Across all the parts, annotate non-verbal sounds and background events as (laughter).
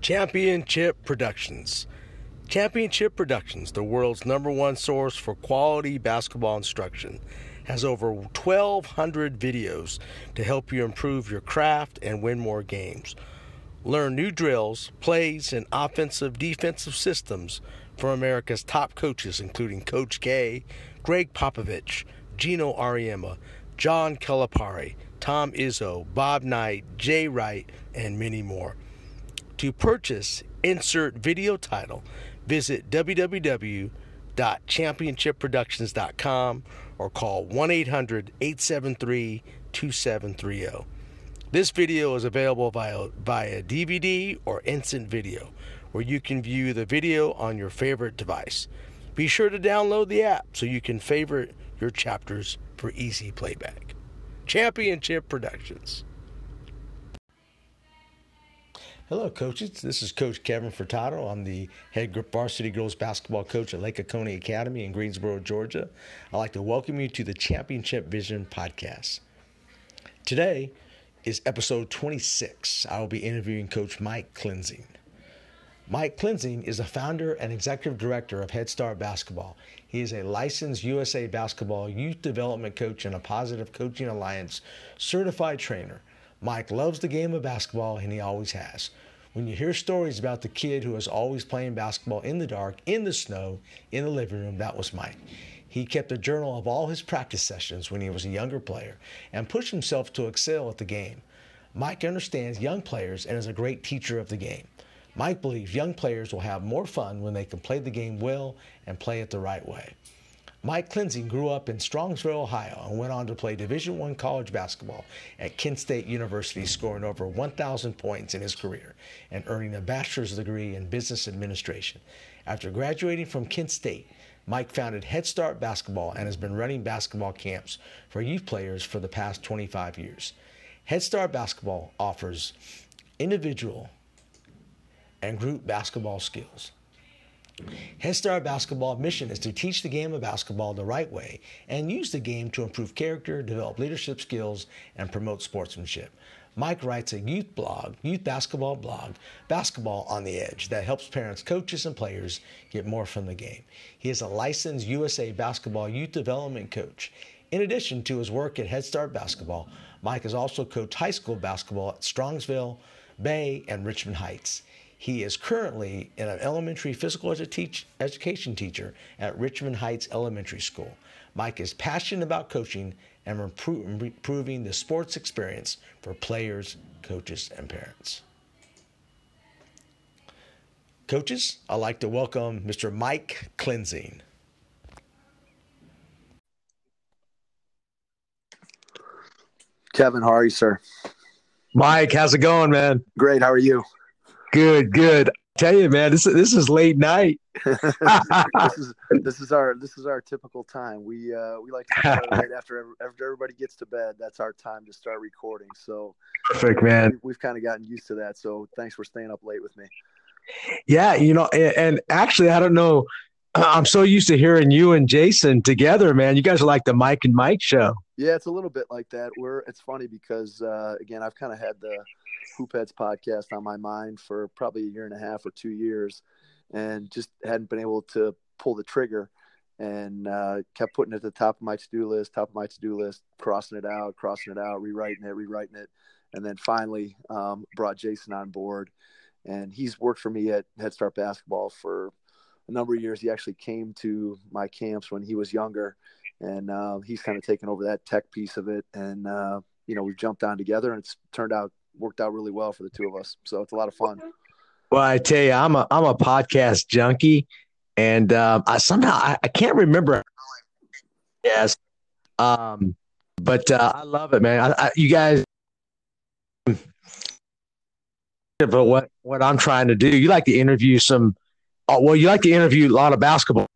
Championship Productions. Championship Productions, the world's number one source for quality basketball instruction, has over 1,200 videos to help you improve your craft and win more games. Learn new drills, plays, and offensive defensive systems from America's top coaches, including Coach K, Gregg Popovich, Geno Auriemma, John Calipari, Tom Izzo, Bob Knight, Jay Wright, and many more. To purchase, insert video title, visit www.championshipproductions.com or call 1 800 873 2730. This video is available via, via DVD or instant video where you can view the video on your favorite device. Be sure to download the app so you can favorite your chapters for easy playback. Championship Productions. Hello, coaches. This is Coach Kevin Furtado. I'm the head varsity girls basketball coach at Lake Oconee Academy in Greensboro, Georgia. I'd like to welcome you to the Championship Vision podcast. Today is episode 26. I will be interviewing Coach Mike Klinzing. Mike Klinzing is the founder and executive director of Head Start Basketball. He is a licensed USA Basketball youth development coach and a Positive Coaching Alliance certified trainer. Mike loves the game of basketball and he always has. When you hear stories about the kid who was always playing basketball in the dark, in the snow, in the living room, that was Mike. He kept a journal of all his practice sessions when he was a younger player and pushed himself to excel at the game. Mike understands young players and is a great teacher of the game. Mike believes young players will have more fun when they can play the game well and play it the right way. Mike Klinzing grew up in Strongsville, Ohio, and went on to play Division I college basketball at Kent State University, scoring over 1,000 points in his career and earning a bachelor's degree in business administration. After graduating from Kent State, Mike founded Head Start Basketball and has been running basketball camps for youth players for the past 25 years. Head Start Basketball offers individual and group basketball skills. Head Start Basketball mission is to teach the game of basketball the right way and use the game to improve character, develop leadership skills, and promote sportsmanship. Mike writes a youth blog, youth basketball blog, Basketball on the Edge, that helps parents, coaches, and players get more from the game. He is a licensed USA basketball youth development coach. In addition to his work at Head Start Basketball, Mike has also coached high school basketball at Strongsville, Bay, and Richmond Heights. He is currently an elementary physical education teacher at Richmond Heights Elementary School. Mike is passionate about coaching and improving the sports experience for players, coaches, and parents. Coaches, I'd like to welcome Mr. Mike Klinzing. Kevin, how are you, sir? Mike, how's it going, man? Great. How are you? Good, good. I tell you, man, this is this is late night. (laughs) (laughs) this is this is our this is our typical time. We uh, we like to start right after after everybody gets to bed. That's our time to start recording. So perfect, man. We, have kind of gotten used to that. So thanks for staying up late with me. Yeah, you know, and, and actually, I don't know. (clears throat) I'm so used to hearing you and Jason together, man. You guys are like the Mike and Mike show. Yeah, it's a little bit like that. We're it's funny because uh, again, I've kind of had the Hoopheads podcast on my mind for probably a year and a half or two years, and just hadn't been able to pull the trigger. And uh, kept putting it at the top of my to-do list, top of my to-do list, crossing it out, crossing it out, rewriting it, rewriting it, and then finally um, brought Jason on board. And he's worked for me at Head Start Basketball for a number of years. He actually came to my camps when he was younger, and uh, he's kind of taken over that tech piece of it. And uh, you know, we've jumped on together, and it's turned out worked out really well for the two of us. So it's a lot of fun. Well, I tell you, I'm a I'm a podcast junkie, and um, I somehow I, I, can't remember. Yes, um, but uh, I love it, man. I, I, you guys, But what what I'm trying to do, you like to interview some. Oh, well, you like to interview a lot of basketball.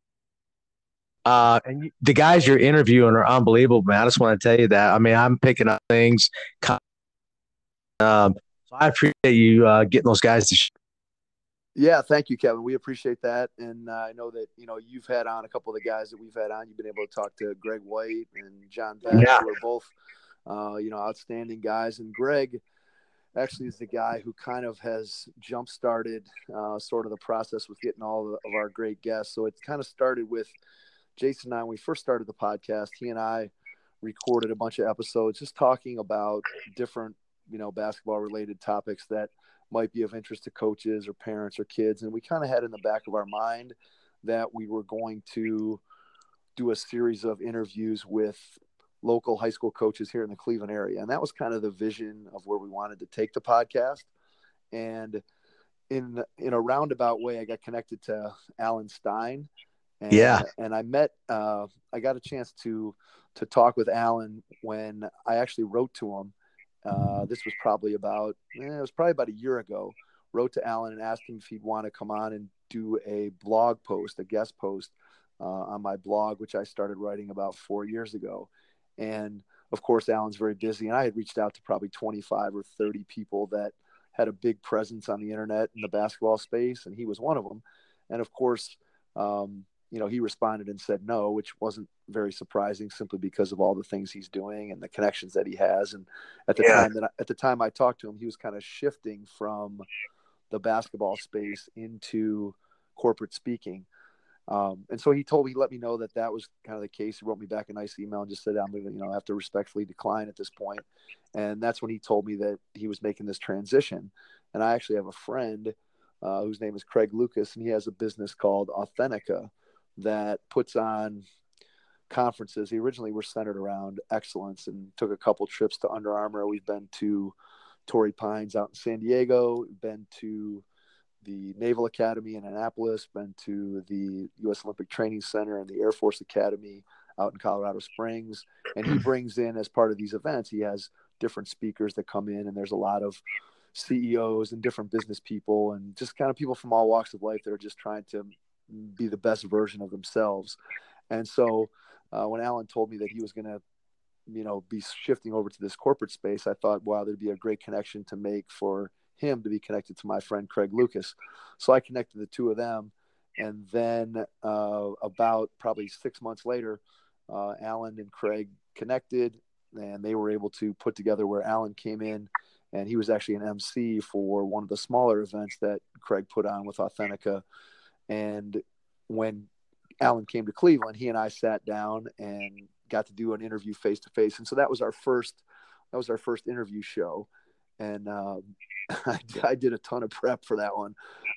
Uh, and the guys you're interviewing are unbelievable, man. I just want to tell you that. I mean, I'm picking up things. Um, so I appreciate you uh, getting those guys to. Yeah, thank you, Kevin. We appreciate that, and uh, I know that you know you've had on a couple of the guys that we've had on. You've been able to talk to Greg White and John Beck, yeah. who are both, uh, you know, outstanding guys. And Greg actually is the guy who kind of has jump started uh, sort of the process with getting all of our great guests. So it kind of started with Jason and I. When we first started the podcast, he and I recorded a bunch of episodes just talking about different, you know, basketball related topics that might be of interest to coaches or parents or kids. And we kind of had in the back of our mind that we were going to do a series of interviews with local high school coaches here in the Cleveland area. And that was kind of the vision of where we wanted to take the podcast. And in in a roundabout way, I got connected to Alan Stein. And, yeah. And I met uh, I got a chance to to talk with Alan when I actually wrote to him uh, this was probably about eh, it was probably about a year ago. Wrote to Alan and asked him if he'd want to come on and do a blog post, a guest post uh, on my blog, which I started writing about four years ago. And of course, Alan's very busy, and I had reached out to probably 25 or 30 people that had a big presence on the internet in the basketball space, and he was one of them. And of course, um, you know, he responded and said no, which wasn't very surprising simply because of all the things he's doing and the connections that he has. And at the yeah. time that I, at the time I talked to him, he was kind of shifting from the basketball space into corporate speaking. Um, and so he told me, he let me know that that was kind of the case. He wrote me back a nice email and just said, I'm going to, you know, have to respectfully decline at this point. And that's when he told me that he was making this transition. And I actually have a friend uh, whose name is Craig Lucas, and he has a business called Authentica that puts on conferences. He originally were centered around excellence and took a couple trips to Under Armour. We've been to Torrey Pines out in San Diego, been to the Naval Academy in Annapolis, been to the U.S. Olympic Training Center and the Air Force Academy out in Colorado Springs. And he (clears throat) brings in, as part of these events, he has different speakers that come in, and there's a lot of CEOs and different business people and just kind of people from all walks of life that are just trying to be the best version of themselves. And so uh, when Alan told me that he was going to, you know, be shifting over to this corporate space, I thought, wow, there'd be a great connection to make for him to be connected to my friend Craig Lucas. So I connected the two of them. And then uh, about probably six months later, uh, Alan and Craig connected and they were able to put together where Alan came in and he was actually an MC for one of the smaller events that Craig put on with Authentica and when Alan came to Cleveland, he and I sat down and got to do an interview face to face. And so that was our first, that was our first interview show. And uh, (laughs) I, I, did a ton of prep for that one,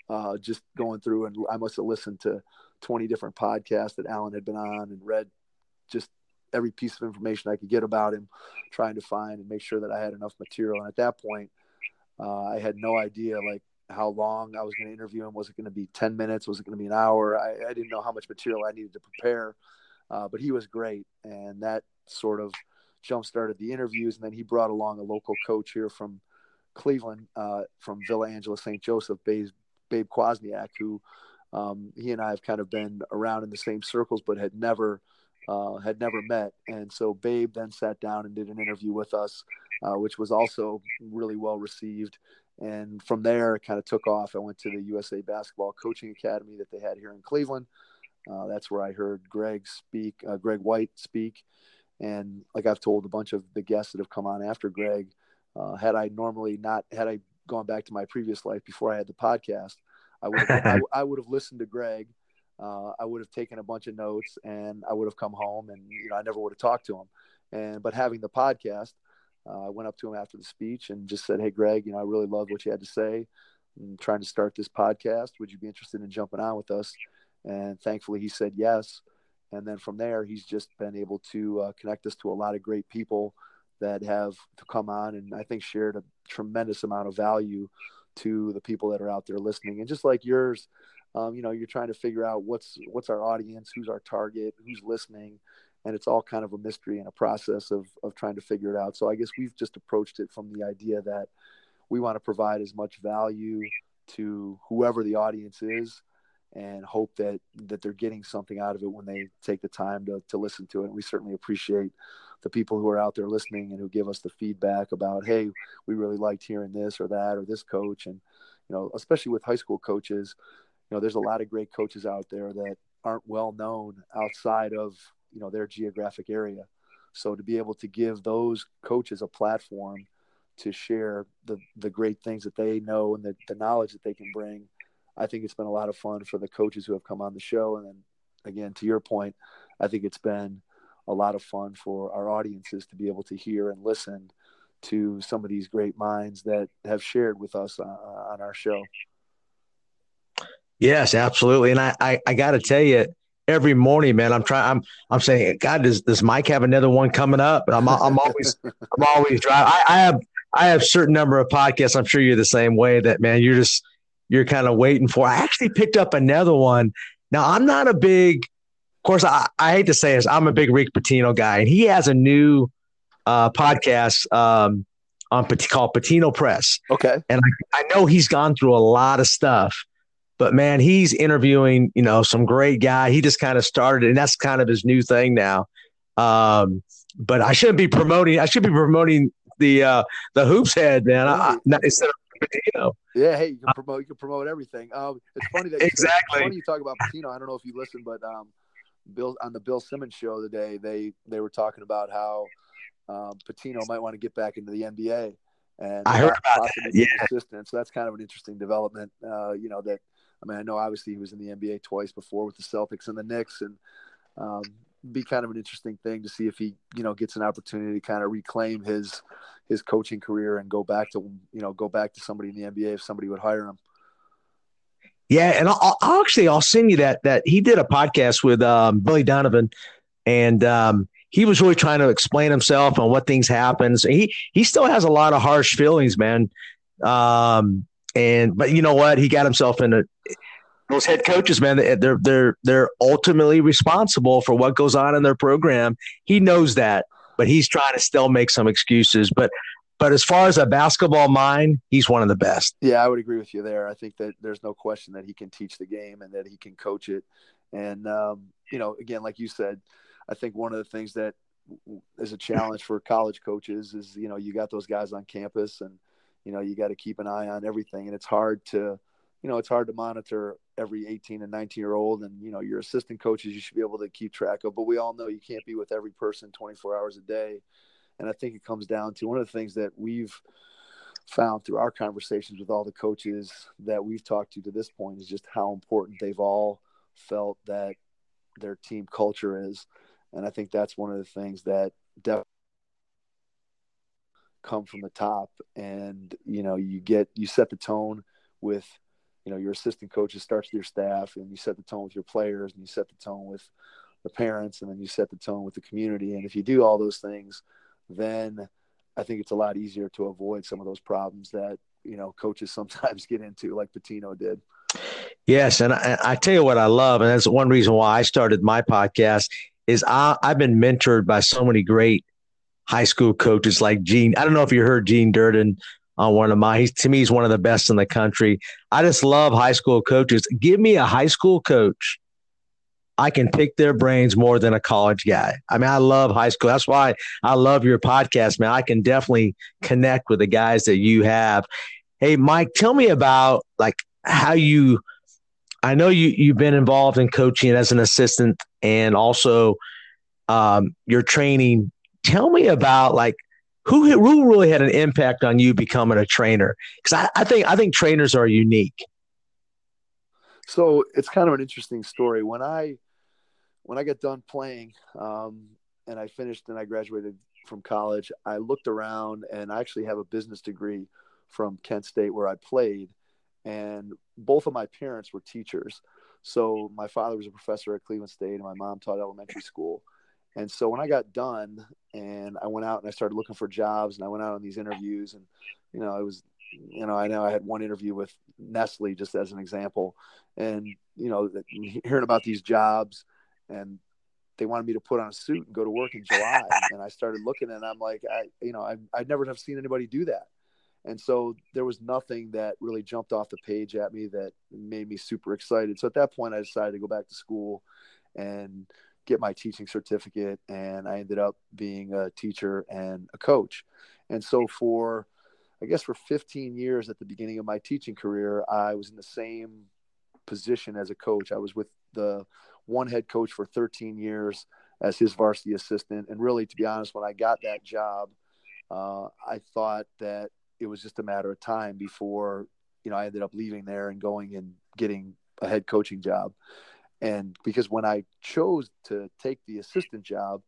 uh, just going through and I must have listened to 20 different podcasts that Alan had been on and read just every piece of information I could get about him, trying to find and make sure that I had enough material. And at that point, uh, I had no idea like how long I was going to interview him. Was it going to be 10 minutes? Was it going to be an hour? I, I, didn't know how much material I needed to prepare, uh, but he was great. And that sort of jump started the interviews. And then he brought along a local coach here from Cleveland, uh, from Villa Angela St. Joseph, Babe, Babe Kwasniak, who um, he and I have kind of been around in the same circles, but had never uh, had never met. And so Babe then sat down and did an interview with us, uh, which was also really well received and from there it kind of took off i went to the usa basketball coaching academy that they had here in cleveland. Uh, that's where i heard greg speak uh, greg white speak. And like i've told a bunch of the guests that have come on after greg uh, had i normally not had i gone back to my previous life before i had the podcast i would have, I, I, would have listened to greg. Uh, i would have taken a bunch of notes and i would have come home and you know i never would have talked to him. And but having the podcast uh, I went up to him after the speech and just said, "Hey, Greg, you know, I really love what you had to say. I'm trying to start this podcast. Would you be interested in jumping on with us?" And thankfully, he said yes. And then from there, he's just been able to uh, connect us to a lot of great people that have come on and I think shared a tremendous amount of value to the people that are out there listening. And just like yours, um, you know, you're trying to figure out what's what's our audience, who's our target, who's listening, and it's all kind of a mystery and a process of of trying to figure it out. So I guess we've just approached it from the idea that we want to provide as much value to whoever the audience is and hope that that they're getting something out of it when they take the time to, to listen to it. And we certainly appreciate the people who are out there listening and who give us the feedback about, hey, we really liked hearing this or that or this coach. And, you know, especially with high school coaches, you know, there's a lot of great coaches out there that aren't well known outside of, you know, their geographic area. So to be able to give those coaches a platform to share the, the great things that they know and the, the knowledge that they can bring I think it's been a lot of fun for the coaches who have come on the show. And then again, to your point, I think it's been a lot of fun for our audiences to be able to hear and listen to some of these great minds that have shared with us uh, on our show. Yes, absolutely. And I, I, I got to tell you, every morning, man, I'm trying, I'm, I'm saying, God, does, does Mike have another one coming up? I'm, I'm always, (laughs) I'm always driving. I, I have, I have certain number of podcasts. I'm sure you're the same way that, man, you're just, you're kind of waiting for. I actually picked up another one. Now, I'm not a big, of course, I, I hate to say this, I'm a big Rick Pitino guy, and he has a new uh, podcast um, on called Pitino Press. Okay. And I, I know he's gone through a lot of stuff, but man, he's interviewing, you know, some great guy. He just kind of started, and that's kind of his new thing now. Um, but I shouldn't be promoting. I should be promoting the uh, the hoops head, man. I, I, instead of Pitino. Yeah, hey, you can promote you can promote everything. Um, it's funny that exactly. It's funny you talk about Pitino. I don't know if you listen, but um, Bill on the Bill Simmons show today, they they were talking about how um, Pitino might want to get back into the NBA. And I heard about that. Yeah. Assistant. So that's kind of an interesting development. Uh, you know that. I mean, I know obviously he was in the NBA twice before with the Celtics and the Knicks, and um, be kind of an interesting thing to see if he, you know, gets an opportunity to kind of reclaim his his coaching career and go back to, you know, go back to somebody in the NBA if somebody would hire him. Yeah, and I'll, I'll actually I'll send you that that he did a podcast with um, Billy Donovan, and um, he was really trying to explain himself on what things happen. So he he still has a lot of harsh feelings, man. Um, and but you know what? He got himself in a those head coaches, man, they're they're they're ultimately responsible for what goes on in their program. He knows that, but he's trying to still make some excuses. But but as far as a basketball mind, he's one of the best. Yeah, I would agree with you there. I think that there's no question that he can teach the game and that he can coach it. And um, you know, again, like you said, I think one of the things that is a challenge for college coaches is you know you got those guys on campus and you know you got to keep an eye on everything, and it's hard to you know it's hard to monitor every 18 and 19 year old and you know your assistant coaches you should be able to keep track of. But we all know you can't be with every person 24 hours a day. And i think it comes down to one of the things that we've found through our conversations with all the coaches that we've talked to to this point is just how important they've all felt that their team culture is. And i think that's one of the things that definitely come from the top and you know you get you set the tone with you know your assistant coaches starts with your staff and you set the tone with your players and you set the tone with the parents and then you set the tone with the community. And if you do all those things then i think it's a lot easier to avoid some of those problems that you know coaches (laughs) sometimes get into like Pitino did. Yes. And I, I tell you what i love and that's one reason why i started my podcast is I, i've been mentored by so many great high school coaches like gene i don't know if you heard gene durden on one of my. To me, he's one of the best in the country. I just love high school coaches. Give me a high school coach. I can pick their brains more than a college guy. I mean, I love high school. That's why I love your podcast, man. I can definitely connect with the guys that you have. Hey, Mike, tell me about like how you. I know you you've been involved in coaching as an assistant and also um, your training. Tell me about like who who really had an impact on you becoming a trainer? Because I, I think I think trainers are unique. So it's kind of an interesting story. When I when I got done playing, um, and I finished and I graduated from college, I looked around and I actually have a business degree from Kent State where I played, and both of my parents were teachers. So my father was a professor at Cleveland State, and my mom taught elementary school. And so when I got done and I went out and I started looking for jobs and I went out on these interviews and, you know, I was, you know, I know I had one interview with Nestle just as an example and, you know, hearing about these jobs and they wanted me to put on a suit and go to work in July. (laughs) and I started looking and I'm like, I, you know, I, I'd never have seen anybody do that. And so there was nothing that really jumped off the page at me that made me super excited. So at that point, I decided to go back to school and get my teaching certificate. And I ended up being a teacher and a coach. And so for, I guess, for 15 years at the beginning of my teaching career, I was in the same position as a coach. I was with the one head coach for 13 years as his varsity assistant. And really, to be honest, when I got that job, uh, I thought that it was just a matter of time before you know I ended up leaving there and going and getting a head coaching job. And because when I chose to take the assistant job,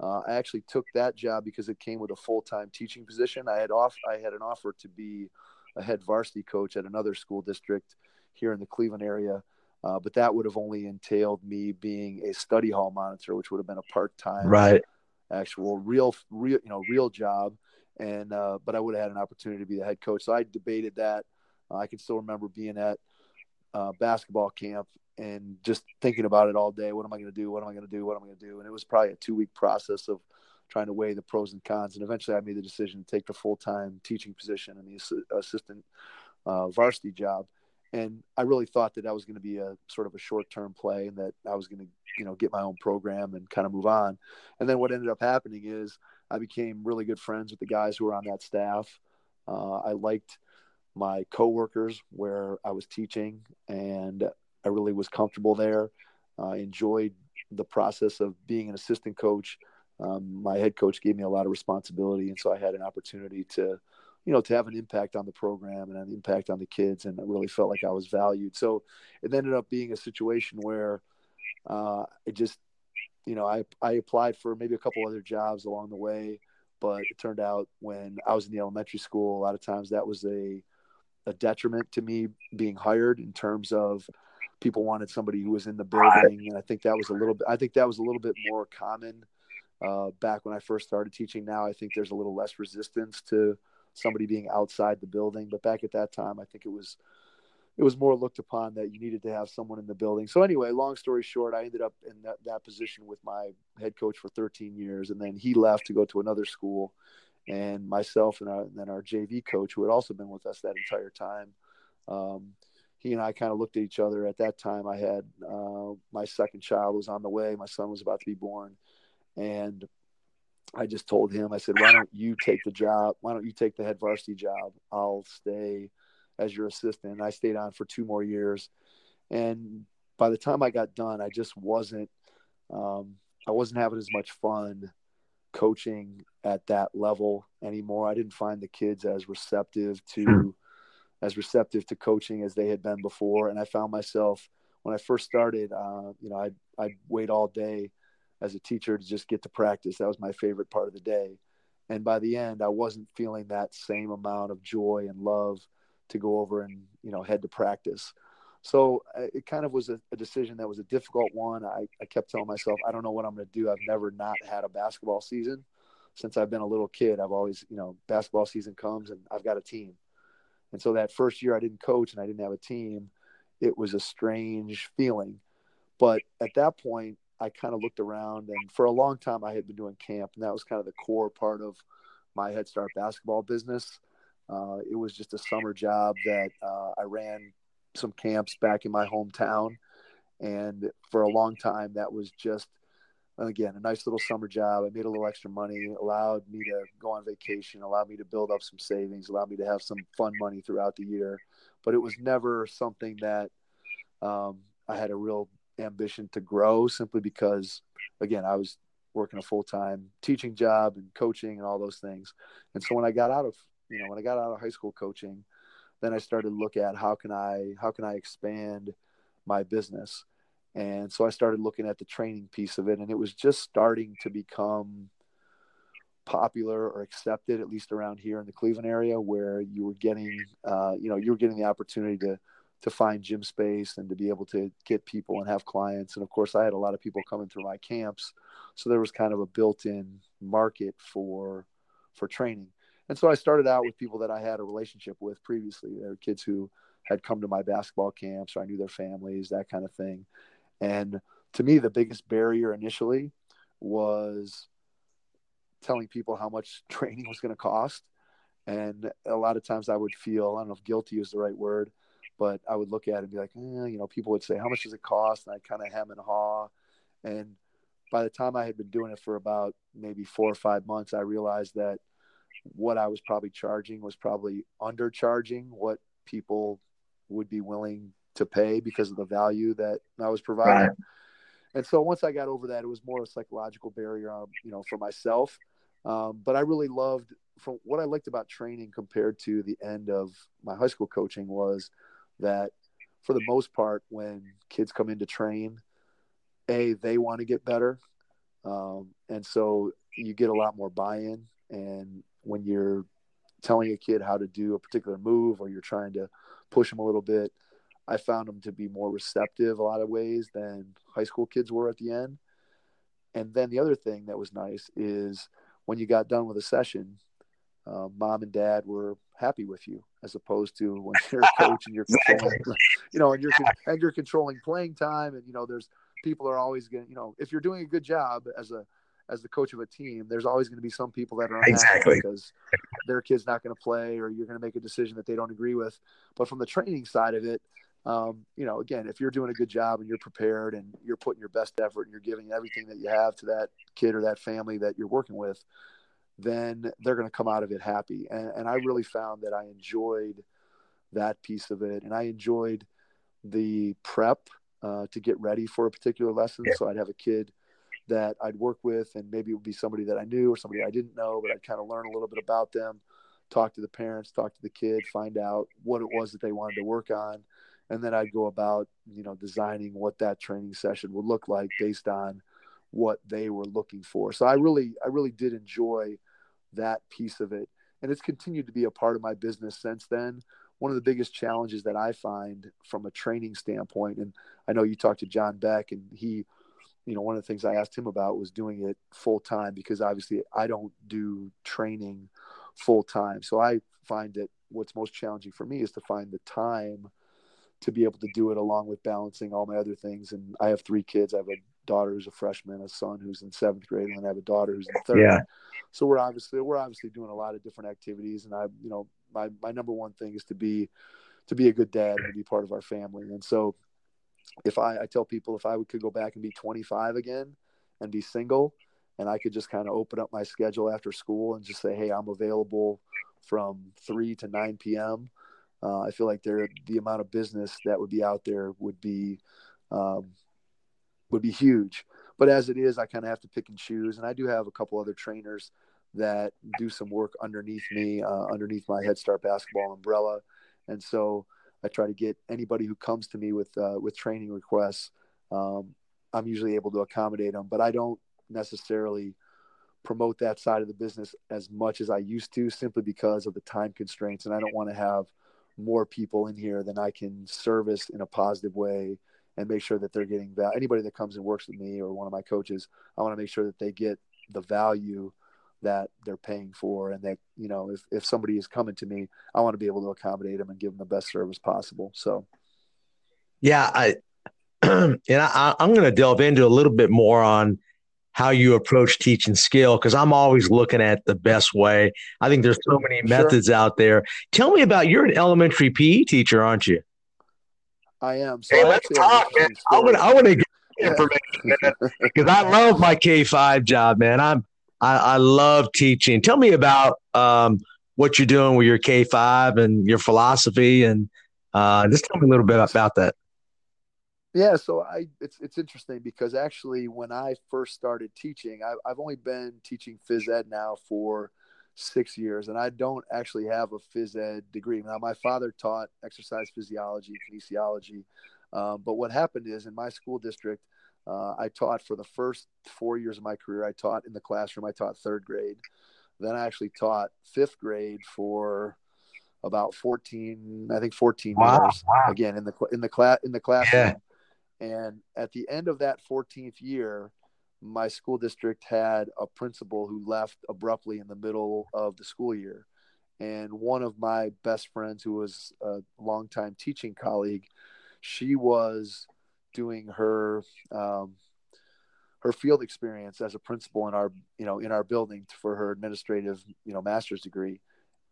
uh, I actually took that job because it came with a full time teaching position. I had off I had an offer to be a head varsity coach at another school district here in the Cleveland area. Uh, but that would have only entailed me being a study hall monitor, which would have been a part time, right, actual real, real, you know, real job and uh, but I would have had an opportunity to be the head coach. So I debated that. Uh, I can still remember being at uh, basketball camp and just thinking about it all day. What am I going to do? What am I going to do? What am I going to do? And it was probably a two week process of trying to weigh the pros and cons. And eventually, I made the decision to take the full time teaching position and the assistant uh, varsity job. And I really thought that that was going to be a sort of a short term play, and that I was going to, you know, get my own program and kind of move on. And then what ended up happening is I became really good friends with the guys who were on that staff. Uh, I liked my coworkers where I was teaching, and I really was comfortable there. I enjoyed the process of being an assistant coach. Um, my head coach gave me a lot of responsibility, and so I had an opportunity to, you know, to have an impact on the program and an impact on the kids, and I really felt like I was valued. So it ended up being a situation where uh, it just you know, I, I applied for maybe a couple other jobs along the way, but it turned out when I was in the elementary school, a lot of times that was a, a detriment to me being hired in terms of people wanted somebody who was in the building. And I think that was a little bit, I think that was a little bit more common uh, back when I first started teaching. Now I think there's a little less resistance to somebody being outside the building, but back at that time, I think it was, it was more looked upon that you needed to have someone in the building. So anyway, long story short, I ended up in that, that position with my head coach for 13 years, and then he left to go to another school, and myself and, our, and then our JV coach, who had also been with us that entire time, um, he and I kind of looked at each other. At that time, I had uh, my second child was on the way, my son was about to be born, and I just told him, I said, "Why don't you take the job? Why don't you take the head varsity job? I'll stay." as your assistant. And I stayed on for two more years, and by the time I got done, I just wasn't um, I wasn't having as much fun coaching at that level anymore. I didn't find the kids as receptive to hmm. As receptive to coaching as they had been before, and I found myself when I first started. Uh, you know, I'd I'd wait all day as a teacher to just get to practice. That was my favorite part of the day. And by the end, I wasn't feeling that same amount of joy and love to go over and you know head to practice. So uh, it kind of was a, a decision that was a difficult one. I, I kept telling myself, I don't know what I'm going to do. I've never not had a basketball season since I've been a little kid. I've always, you know, basketball season comes and I've got a team. And so that first year I didn't coach and I didn't have a team. It was a strange feeling. But at that point, I kind of looked around and for a long time I had been doing camp and that was kind of the core part of my Head Start basketball business. Uh, it was just a summer job that uh, I ran some camps back in my hometown. And for a long time, that was just, again, a nice little summer job. I made a little extra money, allowed me to go on vacation, allowed me to build up some savings, allowed me to have some fun money throughout the year. But it was never something that um, I had a real ambition to grow simply because, again, I was working a full time teaching job and coaching and all those things. And so when I got out of you know when I got out of high school coaching, then I started to look at how can I how can I expand my business, and so I started looking at the training piece of it, and it was just starting to become popular or accepted at least around here in the Cleveland area where you were getting uh, you know you were getting the opportunity to to find gym space and to be able to get people and have clients and of course I had a lot of people coming through my camps so there was kind of a built-in market for for training and so I started out with people that I had a relationship with previously. There were kids who had come to my basketball camps, or I knew their families, that kind of thing. And to me, the biggest barrier initially was telling people how much (laughs) training was going to cost. And a lot of times I would feel, I don't know if guilty is the right word, but I would look at it and be like, eh, you know, people would say, how much does it cost? And I kind of hem and haw. And by the time I had been doing it for about maybe four or five months, I realized that what I was probably charging was probably undercharging what people would be willing to pay because of the value that I was providing. Right. And so once I got over that, it was more of a psychological barrier, um, you know, for myself. Um, but I really loved from what I liked about training compared to the end of my high school coaching was that for the most part, when kids come in to train, a they want to get better, um, and so you get a lot more buy-in. And when you're telling a kid how to do a particular move, or you're trying to push them a little bit, I found them to be more receptive a lot of ways than high school kids were at the end. And then the other thing that was nice is when you got done with a session, uh, mom and dad were happy with you as opposed to when (laughs) you're a coach and you're controlling, (laughs) you know, and you're and you're controlling playing time, and you know, there's people are always going, to you know, if you're doing a good job as a as the coach of a team, there's always going to be some people that are unhappy exactly. because their kid's not going to play, or you're going to make a decision that they don't agree with. But from the training side of it, um, you know, again, if you're doing a good job and you're prepared and you're putting your best effort and you're giving everything that you have to that kid or that family that you're working with, then they're going to come out of it happy. And, and I really found that I enjoyed that piece of it. And I enjoyed the prep uh, to get ready for a particular lesson. So I'd have a kid that I'd work with, and maybe it would be somebody that I knew or somebody I didn't know, but I'd kind of learn a little bit about them, talk to the parents, talk to the kid, find out what it was that they wanted to work on. And then I'd go about, you know, designing what that training session would look like based on what they were looking for. So I really, I really did enjoy that piece of it. And it's continued to be a part of my business since then. One of the biggest challenges that I find from a training standpoint, and I know you talked to John Beck, and he, you know, one of the things I asked him about was doing it full time because obviously I don't do training full time. So I find that what's most challenging for me is to find the time to be able to do it along with balancing all my other things. And I have three kids. I have a daughter who's a freshman, a son who's in seventh grade, and I have a daughter who's in third. Yeah. So we're obviously we're obviously doing a lot of different activities, and I, you know, my my number one thing is to be to be a good dad and to be part of our family. And so, if I I tell people if I could go back and be 25 again and be single, and I could just kind of open up my schedule after school and just say, hey, I'm available from three to 9 p.m. Uh, I feel like there the amount of business that would be out there would be um, would be huge. But as it is, I kind of have to pick and choose. And I do have a couple other trainers that do some work underneath me, uh, underneath my Head Start basketball umbrella. And so I try to get anybody who comes to me with uh, with training requests. Um, I'm usually able to accommodate them, but I don't necessarily promote that side of the business as much as I used to, simply because of the time constraints. And I don't want to have more people in here than I can service in a positive way and make sure that they're getting that. Anybody that comes and works with me or one of my coaches, I want to make sure that they get the value that they're paying for and that you know if, if somebody is coming to me i want to be able to accommodate them and give them the best service possible so yeah i (clears throat) and I, i'm going to delve into a little bit more on how you approach teaching skill because i'm always looking at the best way i think there's so many methods sure. out there tell me about you're an elementary pe teacher aren't you I am. So hey, I let's talk, man. I want I want to get (laughs) information because (laughs) I love my K five job, man. I'm I, I love teaching. Tell me about um, what you're doing with your K five and your philosophy, and uh, just tell me a little bit about that. Yeah, so I it's it's interesting because actually when I first started teaching, I, I've only been teaching phys ed now for six years, and I don't actually have a phys ed degree. Now, my father taught exercise physiology, kinesiology, um, but what happened is in my school district, uh, I taught for the first four years of my career. I taught in the classroom. I taught third grade. Then I actually taught fifth grade for about 14, I think 14 wow, years. Wow. Again in the in the class in the classroom. Yeah. And at the end of that 14th year, my school district had a principal who left abruptly in the middle of the school year. And one of my best friends, who was a longtime teaching colleague, she was doing her um, her field experience as a principal in our you know in our building for her administrative you know master's degree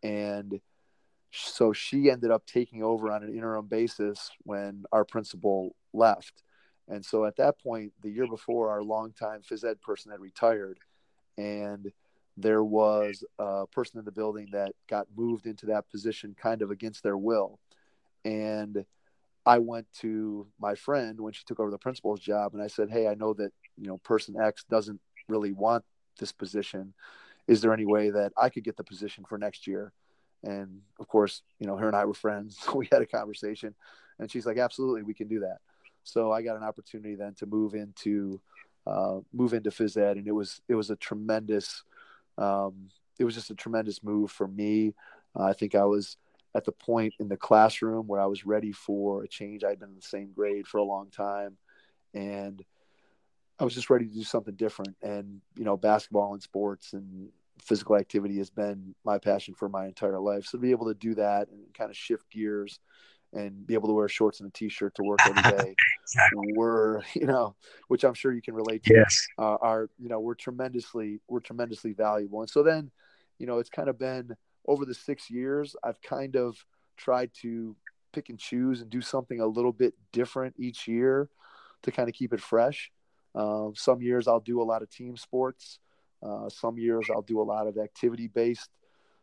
and so she ended up taking over on an interim basis when our principal left. And so at that point, the year before, our longtime phys ed person had retired, and there was a person in the building that got moved into that position kind of against their will. And I went to my friend when she took over the principal's job, and I said, "Hey, I know that you know person X doesn't really want this position. Is there any way that I could get the position for next year?" And of course, you know, her and I were friends. So (laughs) we had a conversation and she's like, absolutely, we can do that. So I got an opportunity then to move into, uh, move into phys ed. And it was, it was a tremendous, um, it was just a tremendous move for me. Uh, I think I was at the point in the classroom where I was ready for a change. I'd been in the same grade for a long time and I was just ready to do something different. And, you know, basketball and sports and physical activity has been my passion for my entire life. So to be able to do that and kind of shift gears and be able to wear shorts and a t-shirt to work every (laughs) day exactly. were, (laughs) you know, which I'm sure you can relate to. Yes. Uh, are, you know, we're tremendously, we're tremendously valuable. And so then, you know, it's kind of been over the six years, I've kind of tried to pick and choose and do something a little bit different each year to kind of keep it fresh. Uh, some years I'll do a lot of team sports. Uh, some years I'll do a lot of activity based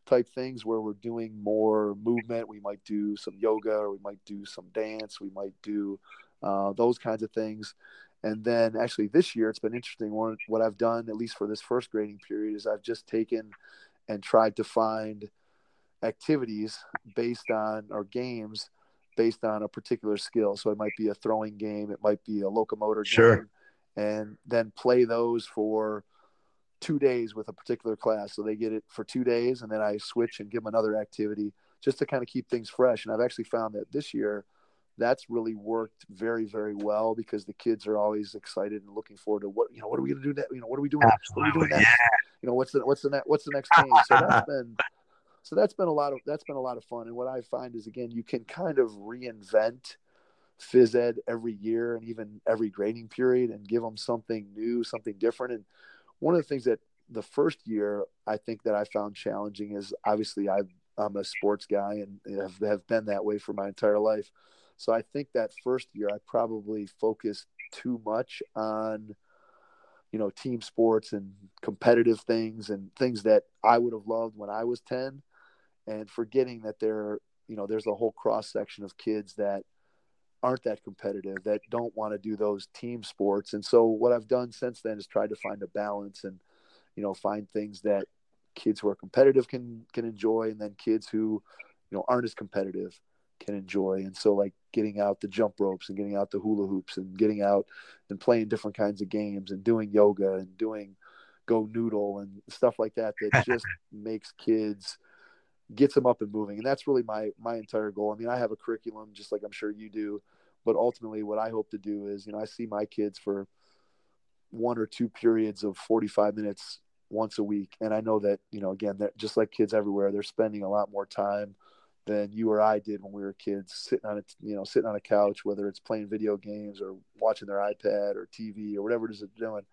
type things where we're doing more movement. We might do some yoga or we might do some dance. We might do uh, those kinds of things. And then actually this year, it's been interesting. One, what I've done, at least for this first grading period, is I've just taken and tried to find activities based on or games based on a particular skill. So it might be a throwing game, it might be a locomotor sure. game, and then play those for – two days with a particular class. So they get it for two days, and then I switch and give them another activity just to kind of keep things fresh. And I've actually found that this year, that's really worked very, very well because the kids are always excited and looking forward to what you know. What are we going to do next? You know, what are we doing? Absolutely. What are we doing next? Yeah. You know, what's the what's the next what's the next game? So that's (laughs) been so that's been a lot of that's been a lot of fun. And what I find is again, you can kind of reinvent phys ed every year and even every grading period and give them something new, something different. And one of the things that the first year I think that I found challenging is obviously i am a sports guy and have, have been that way for my entire life. So I think that first year I probably focused too much on, you know, team sports and competitive things and things that I would have loved when I was 10 and forgetting that there, you know, there's a whole cross section of kids that – aren't that competitive that don't want to do those team sports. And so what i've done since then is try to find a balance and you know find things that kids who are competitive can can enjoy and then kids who you know aren't as competitive can enjoy. And so like getting out the jump ropes and getting out the hula hoops and getting out and playing different kinds of games and doing yoga and doing go noodle and stuff like that that (laughs) just makes kids gets them up and moving. And that's really my my entire goal. I mean i have a curriculum just like i'm sure you do but ultimately what i hope to do is you know i see my kids for one or two periods of 45 minutes once a week. And i know that you know again that just like kids everywhere they're spending a lot more time than you or i did when we were kids sitting on a you know sitting on a couch whether it's playing video games or watching their ipad or tv or whatever it is they're doing.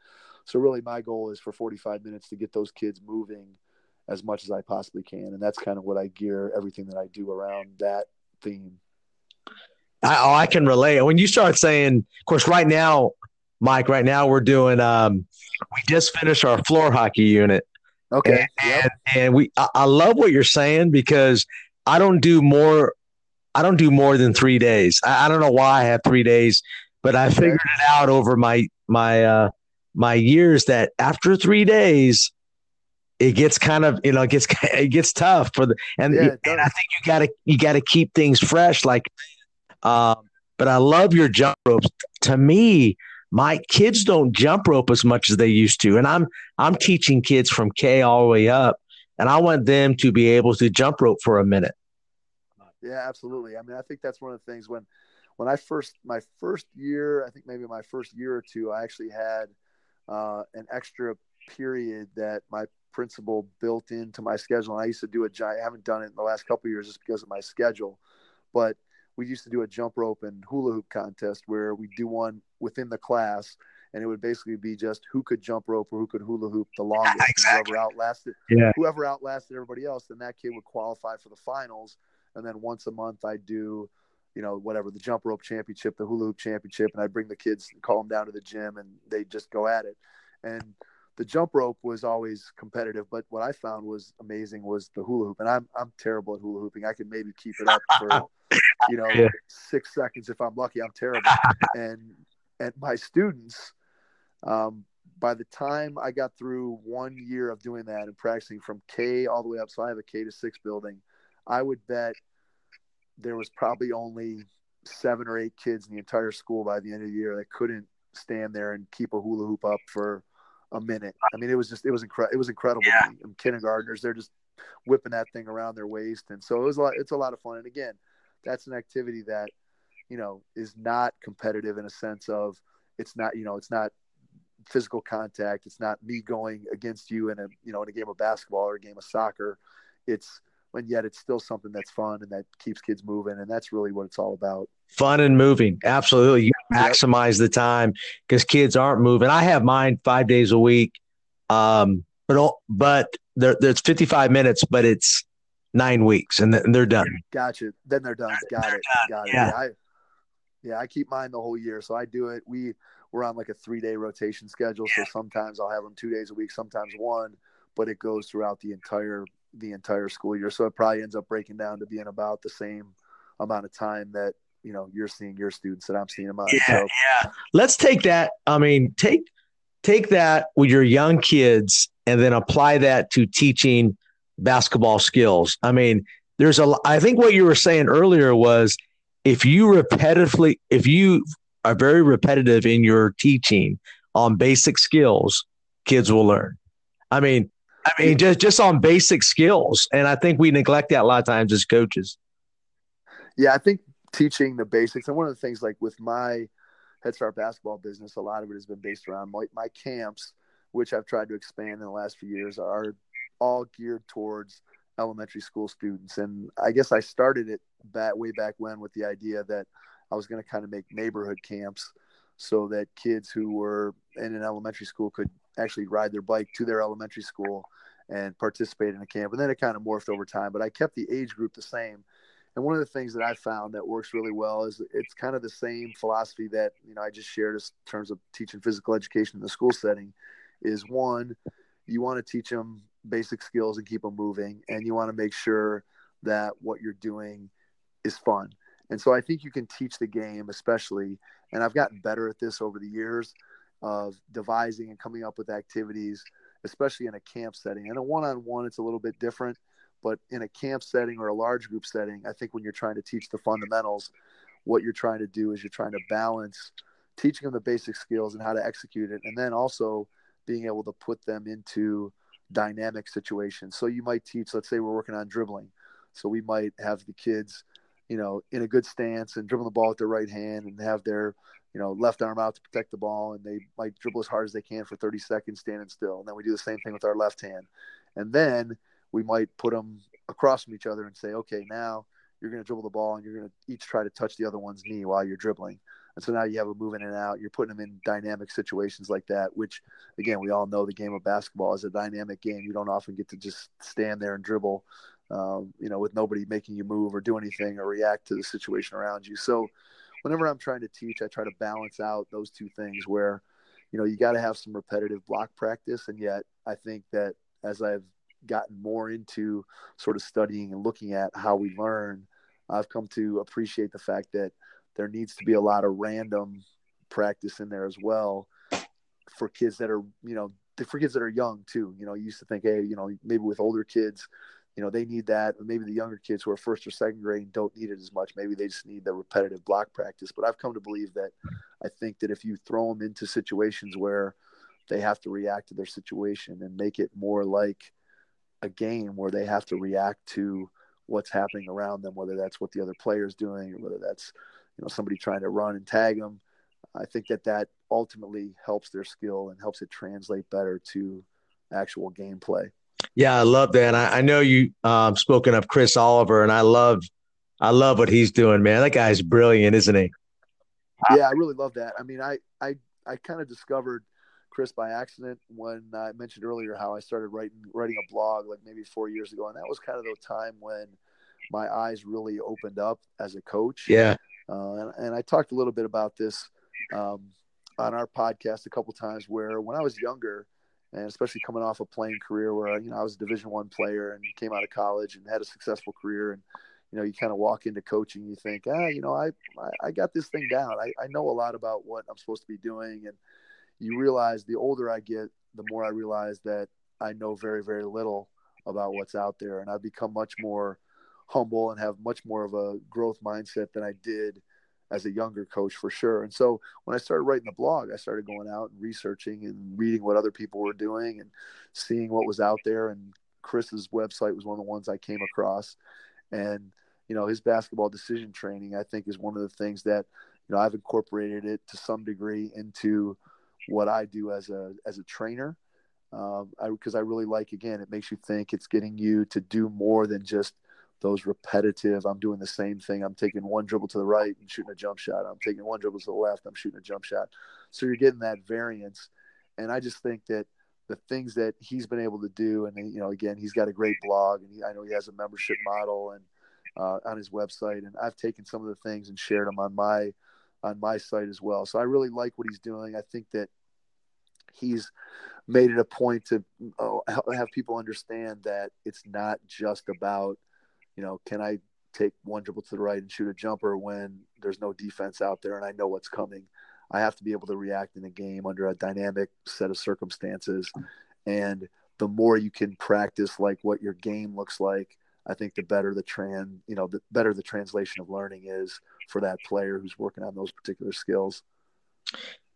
So really my goal is for 45 minutes to get those kids moving as much as I possibly can. And that's kind of what I gear everything that I do around that theme. I, oh, I can relate. When you start saying, of course, right now, Mike, right now we're doing, um, we just finished our floor hockey unit. Okay. And, yep. and, and we, I, I love what you're saying because I don't do more, I don't do more than three days. I, I don't know why I have three days, but I figured it out over my, my, uh, my years that after three days, it gets kind of you know it gets (laughs) it gets tough for the and, yeah, and I think you gotta you gotta keep things fresh like um but I love your jump ropes. To me my kids don't jump rope as much as they used to and I'm I'm teaching kids from K all the way up and I want them to be able to jump rope for a minute. Yeah absolutely. I mean I think that's one of the things when when I first my first year I think maybe my first year or two I actually had uh, an extra period that my principal built into my schedule. And I used to do a giant, I haven't done it in the last couple years just because of my schedule, but we used to do a jump rope and hula hoop contest where we do one within the class and it would basically be just who could jump rope or who could hula hoop the longest. Exactly. whoever outlasted, Yeah. whoever outlasted everybody else, then that kid would qualify for the finals. And then once a month, I'd do, you know, whatever the jump rope championship, the hula hoop championship, and I'd bring the kids and call them down to the gym, and they would just go at it. And the jump rope was always competitive, but what I found was amazing was the hula hoop, and I'm I'm terrible at hula hooping. I can maybe keep it up for (laughs) you know Yeah. six seconds if I'm lucky. I'm terrible, (laughs) and and my students, um, by the time I got through one year of doing that and practicing from K all the way up, so I have a K to six building, I would bet there was probably only seven or eight kids in the entire school by the end of the year that couldn't stand there and keep a hula hoop up for a minute. I mean, it was just it was incredible. It was incredible. Yeah. To me. And kindergartners, they're just whipping that thing around their waist, and so it was a lot. It's a lot of fun. And again, that's an activity that you know is not competitive in a sense of it's not you know it's not physical contact. It's not me going against you in a you know in a game of basketball or a game of soccer. It's and yet it's still something that's fun and that keeps kids moving, and that's really what it's all about. Fun and moving. Absolutely. You Yep. Maximize the time because kids aren't moving. I have mine five days a week. Um, but, but there, there's 55 minutes, but it's nine weeks and, th- and they're done. Gotcha. Then they're done. Got it. Got it. Yeah. Yeah. I, yeah, I keep mine the whole year, so I do it. We we're on like a three day rotation schedule, so sometimes I'll have them two days a week, sometimes one, but it goes throughout the entire the entire school year. So it probably ends up breaking down to being about the same amount of time that you know you're seeing your students that I'm seeing them on. So yeah. Let's take that. I mean, take take that with your young kids and then apply that to teaching basketball skills. I mean, there's a. I think what you were saying earlier was if you repetitively, if you are very repetitive in your teaching on basic skills, kids will learn. I mean, I mean, just just on basic skills, and I think we neglect that a lot of times as coaches. Yeah, I think teaching the basics, and one of the things like with my Head Start basketball business, a lot of it has been based around my, my camps, which I've tried to expand in the last few years, are all geared towards elementary school students. And I guess I started it back way back when with the idea that I was going to kind of make neighborhood camps so that kids who were in an elementary school could actually ride their bike to their elementary school and participate in a camp. And then it kind of morphed over time, but I kept the age group the same. And one of the things that I found that works really well is it's kind of the same philosophy that you know I just shared in terms of teaching physical education in the school setting. Is one, you want to teach them basic skills and keep them moving, and you want to make sure that what you're doing is fun. And so I think you can teach the game, especially, and I've gotten better at this over the years of devising and coming up with activities, especially in a camp setting. In a one-on-one, it's a little bit different but in a camp setting or a large group setting, I think when you're trying to teach the fundamentals, what you're trying to do is you're trying to balance teaching them the basic skills and how to execute it, and then also being able to put them into dynamic situations. So you might teach, let's say we're working on dribbling. So we might have the kids, you know, in a good stance and dribble the ball with their right hand and have their, you know, left arm out to protect the ball. And they might dribble as hard as they can for 30 seconds, standing still. And then we do the same thing with our left hand. And then we might put them across from each other and say, okay, now you're going to dribble the ball and you're going to each try to touch the other one's knee while you're dribbling. And so now you have a move in and out. You're putting them in dynamic situations like that, which, again, we all know the game of basketball is a dynamic game. You don't often get to just stand there and dribble, um, you know, with nobody making you move or do anything or react to the situation around you. So whenever I'm trying to teach, I try to balance out those two things where, you know, you got to have some repetitive block practice. And yet I think that as I've gotten more into sort of studying and looking at how we learn, I've come to appreciate the fact that there needs to be a lot of random practice in there as well for kids that are, you know, for kids that are young too. You know, you used to think, hey, you know, maybe with older kids, you know, they need that. Maybe the younger kids who are first or second grade don't need it as much. Maybe they just need the repetitive block practice. But I've come to believe that I think that if you throw them into situations where they have to react to their situation and make it more like a game where they have to react to what's happening around them, whether that's what the other player's doing or whether that's you know somebody trying to run and tag them. I think that that ultimately helps their skill and helps it translate better to actual gameplay. Yeah, I love that. And I, I know you um, spoken of Chris Oliver, and I love, I love what he's doing, man. That guy's brilliant, isn't he? Yeah, I really love that. I mean, I, I, I kind of discovered Chris by accident when I mentioned earlier how I started writing writing a blog like maybe four years ago, and that was kind of the time when my eyes really opened up as a coach. Yeah, uh, and, and, I talked a little bit about this um, on our podcast a couple times, where when I was younger, and especially coming off a playing career where you know I was a Division One player and came out of college and had a successful career, and you know you kind of walk into coaching, you think, ah, you know, I I, I got this thing down. I, I know a lot about what I'm supposed to be doing, and you realize the older I get, the more I realize that I know very very little about what's out there, and I've become much more humble and have much more of a growth mindset than I did as a younger coach for sure. And so when I started writing the blog, I started going out and researching and reading what other people were doing and seeing what was out there. And Chris's website was one of the ones I came across. And, you know, his basketball decision training, I think, is one of the things that, you know, I've incorporated it to some degree into what I do as a, as a trainer. Um, I, I really like, again, it makes you think it's getting you to do more than just those repetitive i'm doing the same thing i'm taking one dribble to the right and shooting a jump shot i'm taking one dribble to the left i'm shooting a jump shot so you're getting that variance and i just think that the things that he's been able to do and you know again he's got a great blog and he, i know he has a membership model and uh, on his website and i've taken some of the things and shared them on my on my site as well so i really like what he's doing i think that he's made it a point to uh, have people understand that it's not just about you know, can I take one dribble to the right and shoot a jumper when there's no defense out there and I know what's coming? I have to be able to react in a game under a dynamic set of circumstances. And the more you can practice like what your game looks like, I think the better the tran, you know, the better the translation of learning is for that player who's working on those particular skills.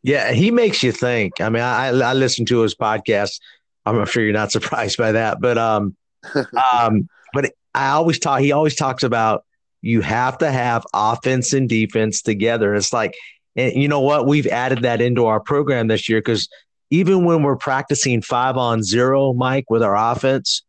Yeah, he makes you think. I mean, I I listen to his podcast. I'm sure you're not (laughs) surprised by that, but um, (laughs) um, but I always talk. He always talks about you have to have offense and defense together. It's like, and you know what? We've added that into our program this year because even when we're practicing five on zero, Mike, with our offense,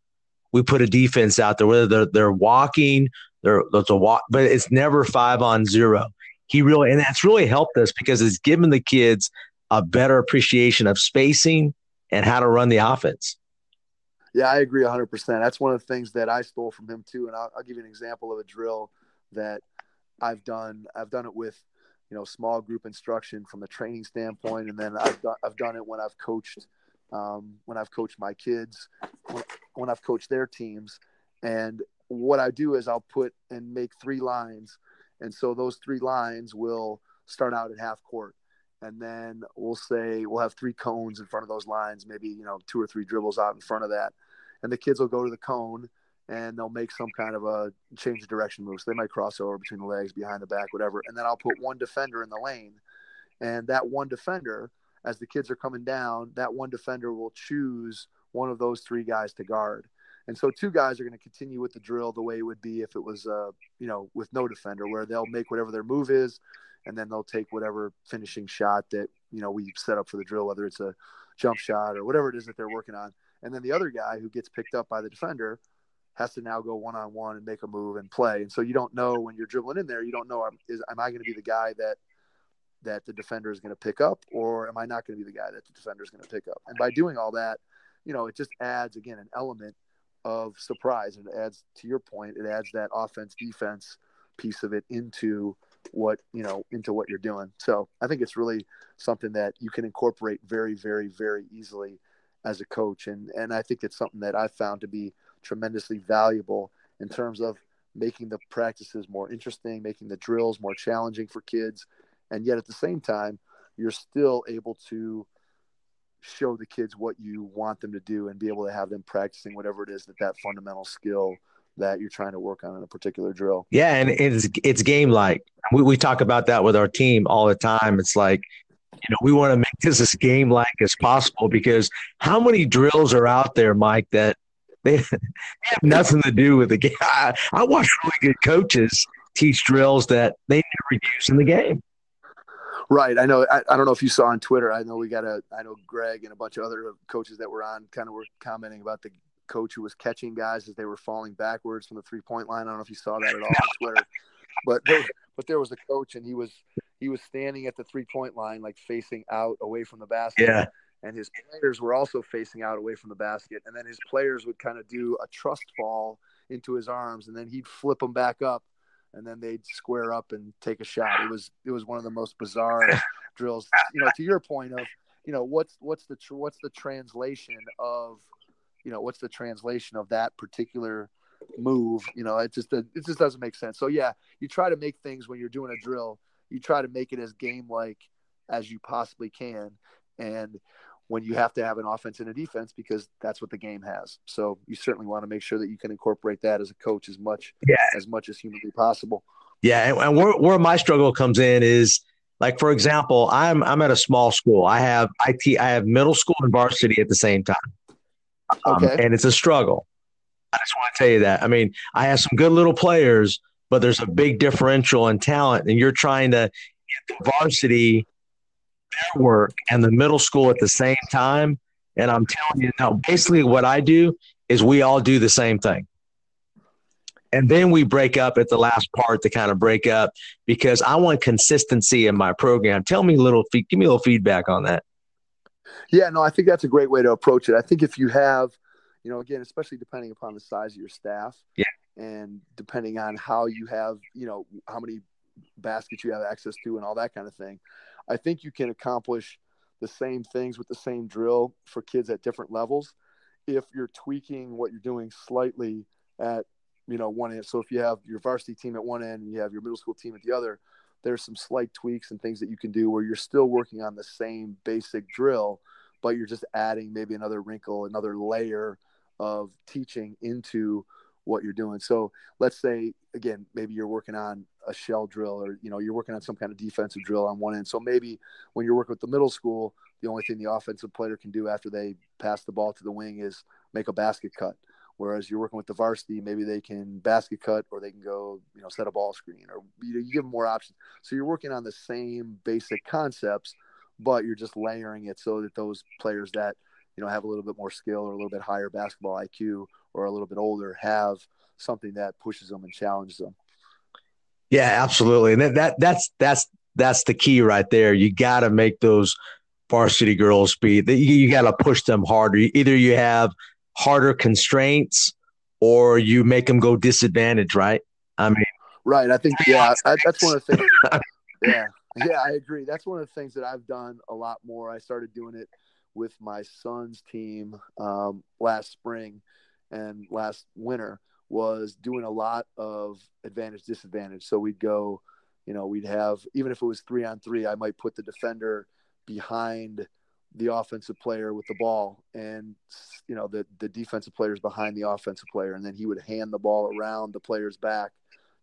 we put a defense out there. Whether they're, they're walking, they're, there's a walk, but it's never five on zero. He really, and that's really helped us because it's given the kids a better appreciation of spacing and how to run the offense. Yeah, I agree 100%. That's one of the things that I stole from him too. And I'll, I'll give you an example of a drill that I've done. I've done it with, you know, small group instruction from a training standpoint, and then I've done, I've done it when I've coached, um, when I've coached my kids, when, when I've coached their teams. And what I do is I'll put and make three lines, and so those three lines will start out at half court. And then we'll say we'll have three cones in front of those lines, maybe you know two or three dribbles out in front of that, and the kids will go to the cone and they'll make some kind of a change of direction move. So they might cross over between the legs, behind the back, whatever, and then I'll put one defender in the lane, and that one defender, as the kids are coming down, that one defender will choose one of those three guys to guard. And so two guys are going to continue with the drill the way it would be if it was, uh, you know, with no defender, where they'll make whatever their move is and then they'll take whatever finishing shot that you know we set up for the drill, whether it's a jump shot or whatever it is that they're working on. And then the other guy who gets picked up by the defender has to now go one on one and make a move and play. And so you don't know when you're dribbling in there, you don't know is am I going to be the guy that that the defender is going to pick up, or am I not going to be the guy that the defender is going to pick up? And by doing all that, you know, it just adds again an element of surprise, and it adds to your point, it adds that offense defense piece of it into what you know into what you're doing. So i think it's really something that you can incorporate very very very easily as a coach. And and i think it's something that i found to be tremendously valuable in terms of making the practices more interesting making the drills more challenging for kids. And yet at the same time you're still able to show the kids what you want them to do and be able to have them practicing whatever it is that that fundamental skill that you're trying to work on in a particular drill. Yeah, and it's it's game like. We we talk about that with our team all the time. It's like, you know, we want to make this as game like as possible because how many drills are out there, Mike, that they, (laughs) have nothing to do with the game. I, I watch really good coaches teach drills that they never use in the game. Right. I know. I, I, don't know if you saw on Twitter. I know we got a. I know Greg and a bunch of other coaches that were on kind of were commenting about the coach who was catching guys as they were falling backwards from the three point line. I don't know if you saw that at all on Twitter, but there, but there was a coach and he was he was standing at the three point line, like facing out away from the basket. Yeah. And his players were also facing out away from the basket. And then his players would kind of do a trust fall into his arms, and then he'd flip them back up, and then they'd square up and take a shot. It was it was one of the most bizarre (laughs) drills. You know, to your point of, you know, what's what's the what's the translation of, you know, what's the translation of that particular move? You know, it just it just doesn't make sense. So yeah, you try to make things when you're doing a drill you try to make it as game like as you possibly can. And when you have to have an offense and a defense because that's what the game has. So you certainly want to make sure that you can incorporate that as a coach as much yeah. as much as humanly possible. Yeah, and, and where, where my struggle comes in is like for example, I'm I'm at a small school. I have IT I have middle school and varsity at the same time. Um, okay. and it's a struggle. I just want to tell you that. I mean, I have some good little players, but there's a big differential in talent, and you're trying to get the varsity their work and the middle school at the same time. And I'm telling you now, basically, what I do is we all do the same thing. And then we break up at the last part to kind of break up because I want consistency in my program. Tell me a little, give me a little feedback on that. Yeah, no, I think that's a great way to approach it. I think if you have, you know, again, especially depending upon the size of your staff, yeah, and depending on how you have, you know, how many baskets you have access to and all that kind of thing, I think you can accomplish the same things with the same drill for kids at different levels if you're tweaking what you're doing slightly at you know one end. So if you have your varsity team at one end and you have your middle school team at the other there's some slight tweaks and things that you can do where you're still working on the same basic drill but you're just adding maybe another wrinkle another layer of teaching into what you're doing. So let's say again, maybe you're working on a shell drill or you know you're working on some kind of defensive drill on one end. So maybe when you're working with the middle school, the only thing the offensive player can do after they pass the ball to the wing is make a basket cut. Whereas you're working with the varsity, maybe they can basket cut or they can go, you know, set a ball screen or you, know, you give them more options. So you're working on the same basic concepts, but you're just layering it so that those players that you know have a little bit more skill or a little bit higher basketball IQ or a little bit older have something that pushes them and challenges them. Yeah, absolutely. And that, that's that's that's the key right there. You got to make those varsity girls be. You, you got to push them harder. Either you have harder constraints or you make them go disadvantage. Right? I mean, right. I think yeah, I, that's one of the things. (laughs) yeah, yeah, I agree. That's one of the things that I've done a lot more. I started doing it with my son's team um, last spring and last winter was doing a lot of advantage disadvantage. So we'd go, you know, we'd have even if it was three on three, I might put the defender behind the offensive player with the ball and you know the the defensive players behind the offensive player and then he would hand the ball around the player's back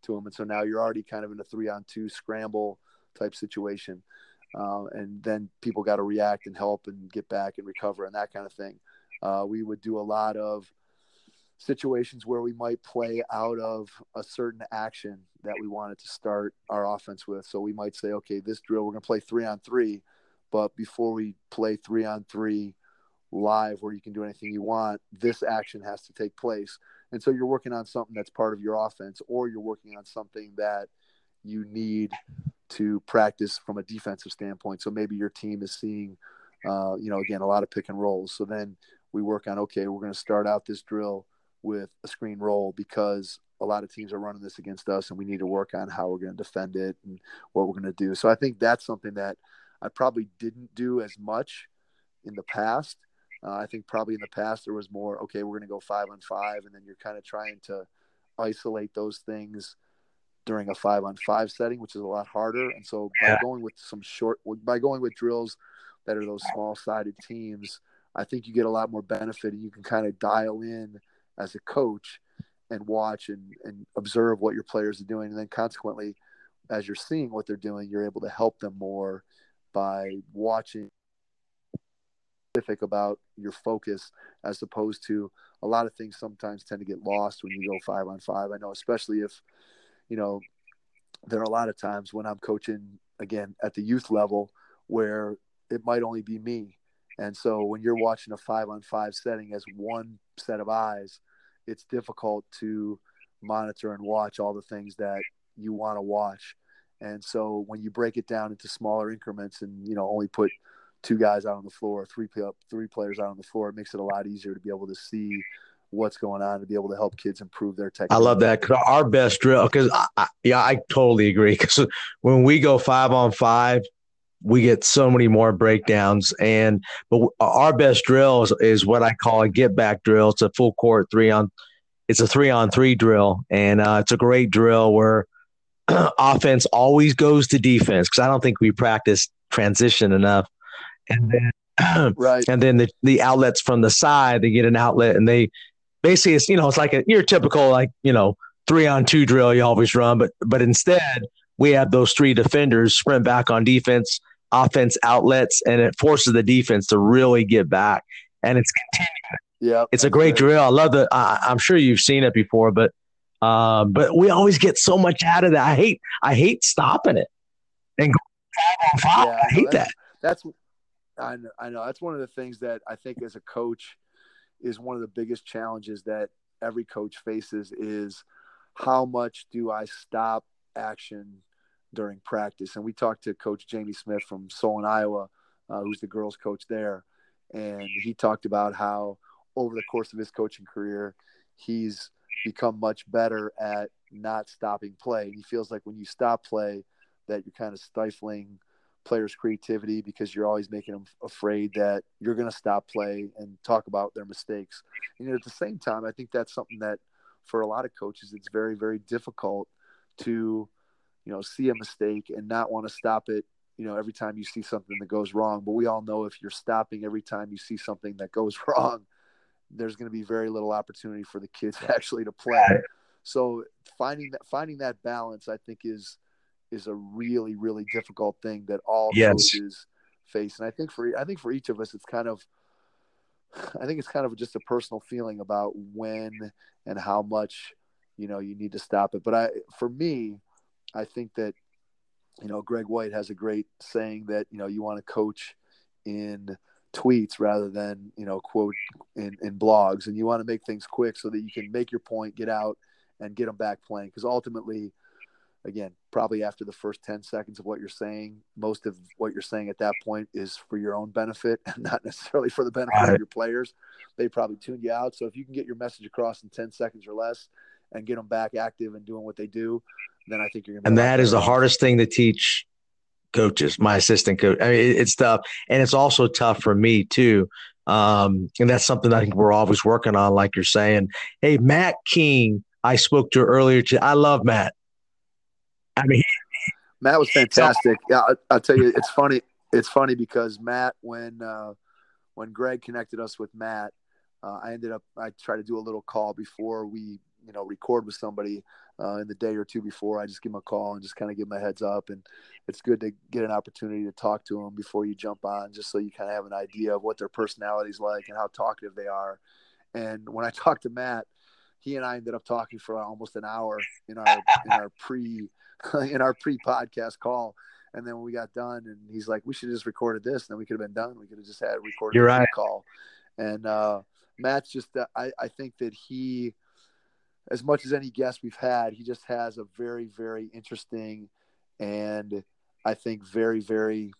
to him and so now you're already kind of in a three on two scramble type situation uh, and then people got to react and help and get back and recover and that kind of thing. Uh, we would do a lot of situations where we might play out of a certain action that we wanted to start our offense with. So we might say, okay, this drill, we're going to play three on three, but before we play three on three live where you can do anything you want, this action has to take place. And so you're working on something that's part of your offense, or you're working on something that you need to practice from a defensive standpoint. So maybe your team is seeing, uh, you know, again, a lot of pick and rolls. So then we work on, okay, we're going to start out this drill with a screen roll because a lot of teams are running this against us and we need to work on how we're going to defend it and what we're going to do. So I think that's something that I probably didn't do as much in the past. Uh, I think probably in the past there was more, okay, we're going to go five on five. And then you're kind of trying to isolate those things during a five on five setting, which is a lot harder. And so by going with some short, by going with drills that are those small sided teams, I think you get a lot more benefit and you can kind of dial in as a coach and watch and, and observe what your players are doing. And then consequently, as you're seeing what they're doing, you're able to help them more by watching specific about your focus as opposed to a lot of things sometimes tend to get lost when you go five on five. I know, especially if you know, there are a lot of times when I'm coaching again at the youth level where it might only be me. And so when you're watching a five on five setting as one set of eyes, it's difficult to monitor and watch all the things that you want to watch. And so when you break it down into smaller increments and you know only put two guys out on the floor, three three players out on the floor, it makes it a lot easier to be able to see what's going on to be able to help kids improve their technique. I love that because our best drill, because yeah, I totally agree. Because when we go five on five, we get so many more breakdowns. And but our best drill is, is what I call a get back drill. It's a full court three on. It's a three on three drill, and uh, it's a great drill where (clears throat) offense always goes to defense because I don't think we practice transition enough. And then (clears throat) right, and then the the outlets from the side, they get an outlet and they basically it's you know it's like a your typical like you know three on two drill you always run, but but instead we have those three defenders sprint back on defense, offense outlets, and it forces the defense to really get back. And it's continuing. Yeah, it's a great, drill. I love the. I, I'm sure you've seen it before, but um, but we always get so much out of that. I hate I hate stopping it and five on five. Yeah, I hate that's, that. That's I know, I know that's one of the things that I think as a coach is one of the biggest challenges that every coach faces is how much do I stop action during practice? And we talked to Coach Jamie Smith from Solon, Iowa, uh, who's the girls' coach there, and he talked about how over the course of his coaching career, he's become much better at not stopping play. And He feels like when you stop play, that you're kind of stifling players' creativity because you're always making them afraid that you're going to stop play and talk about their mistakes. And at the same time, I think that's something that for a lot of coaches, it's very, very difficult to, you know, see a mistake and not want to stop it. You know, every time you see something that goes wrong, but we all know if you're stopping every time you see something that goes (laughs) wrong, there's going to be very little opportunity for the kids actually to play. So finding that finding that balance, I think, is is a really really difficult thing that all yes. coaches face and i think for i think for each of us it's kind of i think it's kind of just a personal feeling about when and how much you know you need to stop it but i for me i think that you know greg white has a great saying that you know you want to coach in tweets rather than you know quote in, in blogs and you want to make things quick so that you can make your point get out and get them back playing because ultimately again, probably after the first 10 seconds of what you're saying, most of what you're saying at that point is for your own benefit (laughs) and not necessarily for the benefit right. of your players. They probably tune you out. So if you can get your message across in 10 seconds or less and get them back active and doing what they do, then I think you're going to And that is the hardest thing to teach coaches, my assistant coach. I mean, it's tough. And it's also tough for me too. Um, and that's something I think we're always working on, like you're saying. Hey, Matt King, I spoke to earlier. Today. I love Matt. I mean, Matt was fantastic. Yeah, I, will tell you, it's funny. It's funny because Matt, when uh, when Greg connected us with Matt, uh, I ended up I tried to do a little call before we you know record with somebody uh, in the day or two before. I just give him a call and just kind of give him a heads up, and it's good to get an opportunity to talk to them before you jump on, just so you kind of have an idea of what their personality's like and how talkative they are. And when I (laughs) talked to Matt, he and I ended up talking for almost an hour in our in our pre (laughs) in our pre-podcast call. And then when we got done, and he's like, "We should have just recorded this, and then we could have been done. We could have just had recorded You're right. call." And uh, Matt's just, uh, I, I think that he, as much as any guest we've had, he just has a very, very interesting, and I think very, very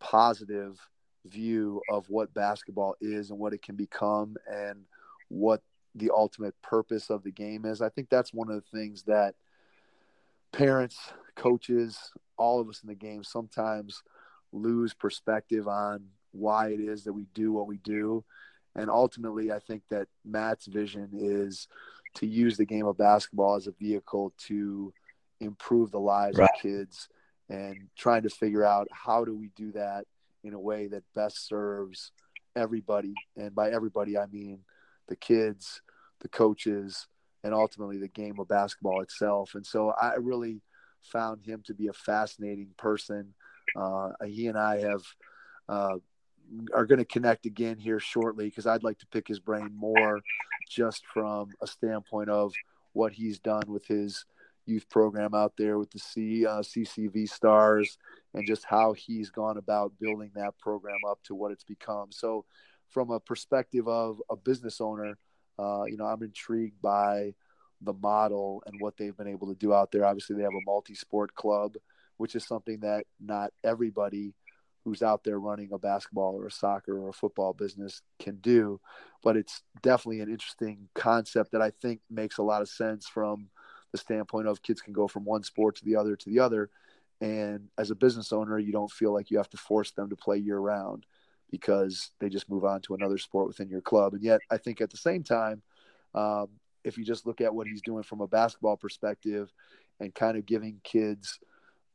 positive view of what basketball is and what it can become, and what the ultimate purpose of the game is. I think that's one of the things that parents, coaches, all of us in the game sometimes lose perspective on why it is that we do what we do. And ultimately, I think that Matt's vision is to use the game of basketball as a vehicle to improve the lives right. of kids and trying to figure out how do we do that in a way that best serves everybody. And by everybody, I mean the kids, the coaches, and ultimately the game of basketball itself. And so I really found him to be a fascinating person. Uh, he and I have uh, are going to connect again here shortly because I'd like to pick his brain more, just from a standpoint of what he's done with his youth program out there with the C, uh, CCV Stars and just how he's gone about building that program up to what it's become. So, from a perspective of a business owner, uh, you know, I'm intrigued by the model and what they've been able to do out there. Obviously, they have a multi-sport club which is something that not everybody who's out there running a basketball or a soccer or a football business can do. But it's definitely an interesting concept that I think makes a lot of sense from the standpoint of kids can go from one sport to the other to the other. And as a business owner, you don't feel like you have to force them to play year round because they just move on to another sport within your club. And yet, I think at the same time, um, if you just look at what he's doing from a basketball perspective and kind of giving kids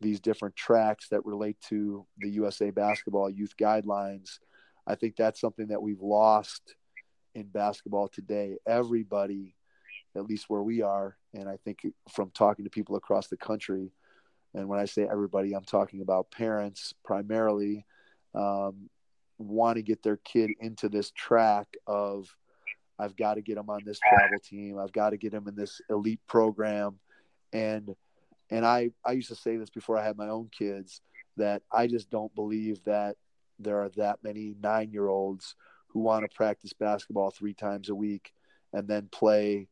these different tracks that relate to the USA basketball youth guidelines, I think that's something that we've lost in basketball today. Everybody, at least where we are, and I think from talking to people across the country, and when I say everybody, I'm talking about parents primarily, um, want to get their kid into this track of I've got to get them on this travel team. I've got to get them in this elite program. And and I I used to say this before I had my own kids that I just don't believe that there are that many 9-year-olds who want to practice basketball 3 times a week and then play,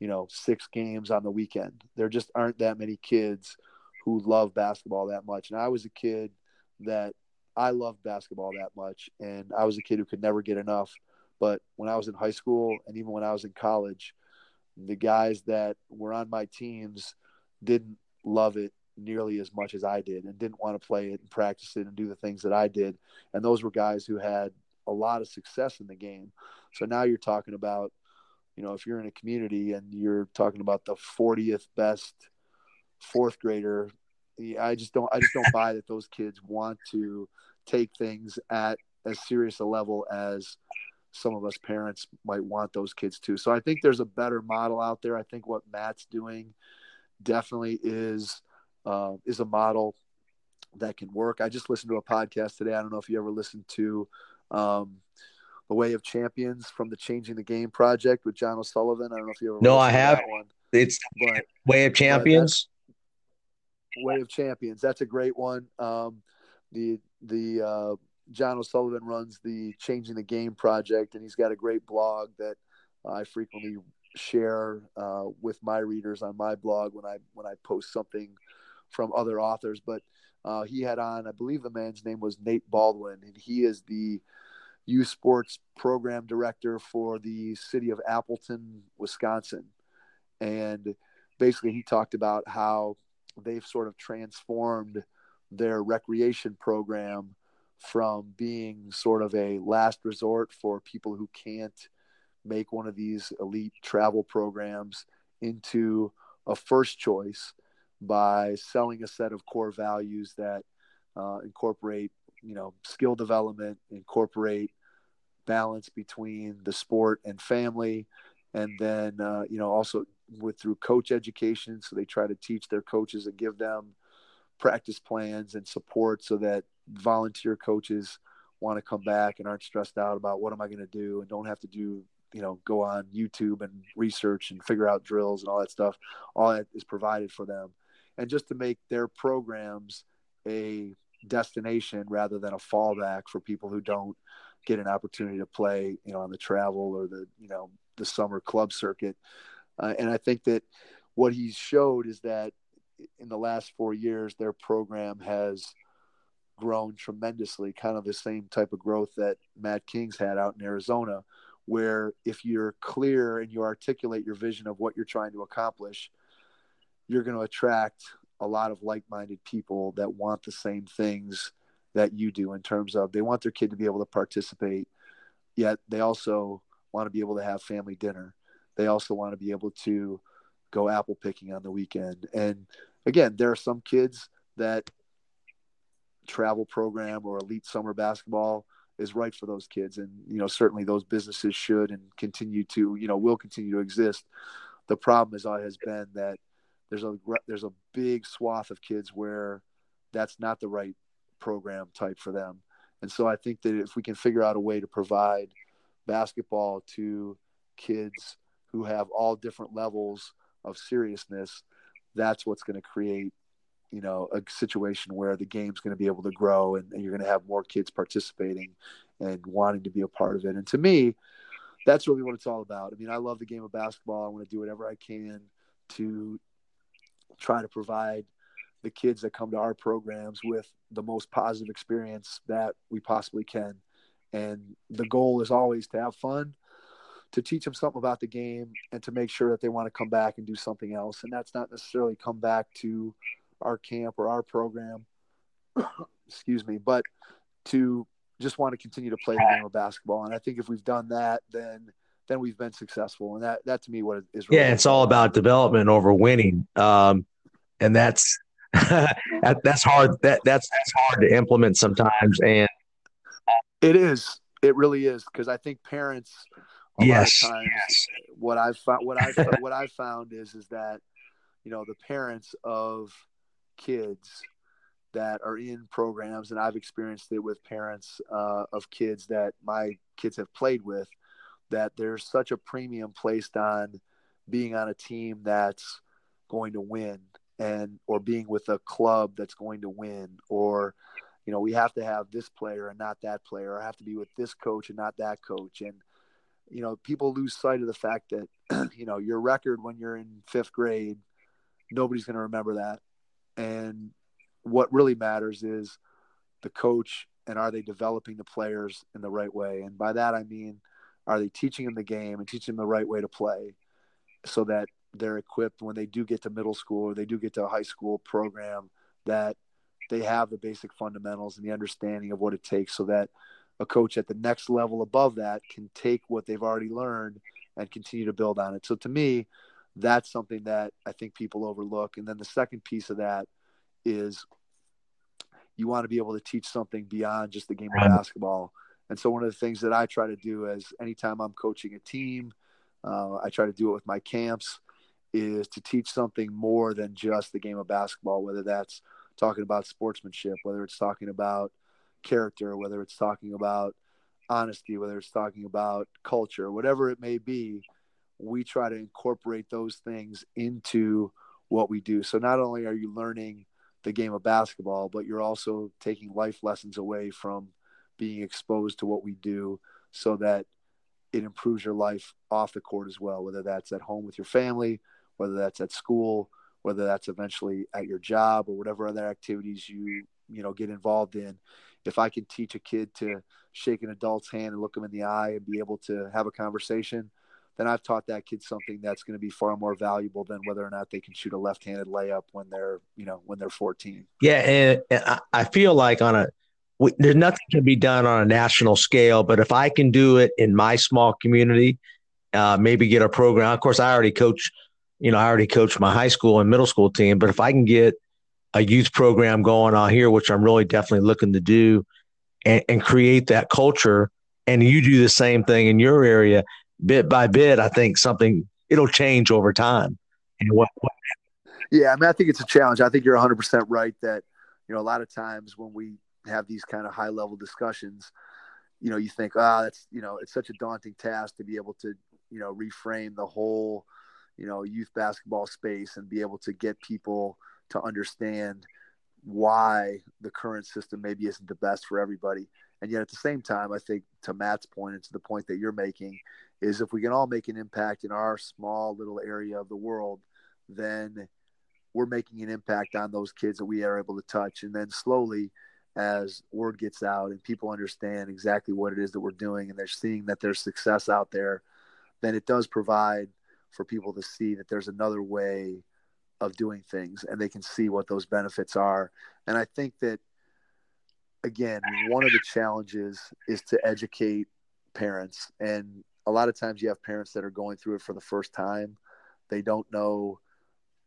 you know, 6 games on the weekend. There just aren't that many kids who love basketball that much. And I was a kid that I loved basketball that much and I was a kid who could never get enough but when I was in high school and even when I was in college, the guys that were on my teams didn't love it nearly as much as I did and didn't want to play it and practice it and do the things that I did. And those were guys who had a lot of success in the game. So now you're talking about, you know, if you're in a community and you're talking about the 40th best fourth grader, I just don't I just don't buy that those kids want to take things at as serious a level as some of us parents might want those kids to. So I think there's a better model out there. I think what Matt's doing definitely is uh, is a model that can work. I just listened to a podcast today. I don't know if you ever listened to um, the Way of Champions from the Changing the Game project with John O'Sullivan. I don't know if you ever. No, I have. one. It's but, Way of Champions. Way of Champions. That's a great one. Um, the the uh, John O'Sullivan runs the Changing the Game project, and he's got a great blog that I frequently share uh, with my readers on my blog when I when I post something from other authors. But uh, he had on, I believe the man's name was Nate Baldwin, and he is the U sports program director for the city of Appleton, Wisconsin. And basically, he talked about how they've sort of transformed their recreation program from being sort of a last resort for people who can't make one of these elite travel programs into a first choice by selling a set of core values that uh, incorporate you know skill development incorporate balance between the sport and family and then uh, you know also with through coach education so they try to teach their coaches and give them practice plans and support so that volunteer coaches want to come back and aren't stressed out about what am I going to do and don't have to do you know go on YouTube and research and figure out drills and all that stuff. All that is provided for them, and just to make their programs a destination rather than a fallback for people who don't get an opportunity to play you know on the travel or the you know the summer club circuit. Uh, and I think that what he showed is that in the last four years, their program has grown tremendously, kind of the same type of growth that Matt King's had out in Arizona, where if you're clear and you articulate your vision of what you're trying to accomplish, you're going to attract a lot of like minded people that want the same things that you do in terms of they want their kid to be able to participate, yet they also want to be able to have family dinner. They also want to be able to go apple picking on the weekend. And again, there are some kids that travel program or elite summer basketball is right for those kids. And you know certainly those businesses should and continue to you know will continue to exist. The problem is has been that there's a there's a big swath of kids where that's not the right program type for them. And so i think that if we can figure out a way to provide basketball to kids who have all different levels of seriousness that's what's going to create you know a situation where the game's going to be able to grow and, and you're going to have more kids participating and wanting to be a part of it and to me that's really what it's all about i mean i love the game of basketball i want to do whatever i can to try to provide the kids that come to our programs with the most positive experience that we possibly can. And the goal is always to have fun, to teach them something about the game, and to make sure that they want to come back and do something else. And that's not necessarily come back to our camp or our program, (coughs) excuse me, but to just want to continue to play the game of basketball. And I think if we've done that, then then we've been successful. And that that to me what is really yeah, it's all about development over winning. Um, and that's (laughs) that, that's hard. That that's that's hard to implement sometimes. And it is. It really is because I think parents. yes. Times, yes. What I've found. What I (laughs) what I found is is that you know the parents of kids that are in programs, and I've experienced it with parents uh, of kids that my kids have played with, that there's such a premium placed on being on a team that's going to win and or being with a club that's going to win or you know we have to have this player and not that player or I have to be with this coach and not that coach. And you know people lose sight of the fact that (clears throat) you know your record when you're in 5th grade nobody's going to remember that and what really matters is the coach and are they developing the players in the right way? And by that I mean, are they teaching them the game and teaching them the right way to play so that they're equipped when they do get to middle school or they do get to a high school program that they have the basic fundamentals and the understanding of what it takes so that a coach at the next level above that can take what they've already learned and continue to build on it. So to me, that's something that I think people overlook. And then the second piece of that is you want to be able to teach something beyond just the game of basketball. And so one of the things that I try to do is anytime I'm coaching a team, uh, I try to do it with my camps, is to teach something more than just the game of basketball, whether that's talking about sportsmanship, whether it's talking about character, whether it's talking about honesty, whether it's talking about culture, whatever it may be, we try to incorporate those things into what we do. So not only are you learning the game of basketball, but you're also taking life lessons away from being exposed to what we do so that it improves your life off the court as well, whether that's at home with your family, whether that's at school, whether that's eventually at your job or whatever other activities you, you know, get involved in. If I can teach a kid to shake an adult's hand and look them in the eye and be able to have a conversation – then I've taught that kid something that's going to be far more valuable than whether or not they can shoot a left-handed layup when they're, you know, when they're 14. Yeah, and, and I feel like on a we, there's nothing can be done on a national scale, but if I can do it in my small community, uh, maybe get a program. Of course, I already coach. You know, I already coach my high school and middle school team, but if I can get a youth program going on here, which I'm really definitely looking to do, and, and create that culture, and you do the same thing in your area, bit by bit, I think something it'll change over time. And what, what yeah, I mean, I think it's a challenge. I think you're 100% right that, you know, a lot of times when we have these kind of high level discussions, you know, you think, ah, oh, that's, you know, it's such a daunting task to be able to, you know, reframe the whole, you know, youth basketball space and be able to get people to understand why the current system maybe isn't the best for everybody. And yet at the same time, I think to Matt's point and to the point that you're making is if we can all make an impact in our small little area of the world, then we're making an impact on those kids that we are able to touch. And then slowly, as word gets out and people understand exactly what it is that we're doing and they're seeing that there's success out there, then it does provide for people to see that there's another way of doing things and they can see what those benefits are. And I think that again, one of the challenges is to educate parents. And a lot of times you have parents that are going through it for the first time. They don't know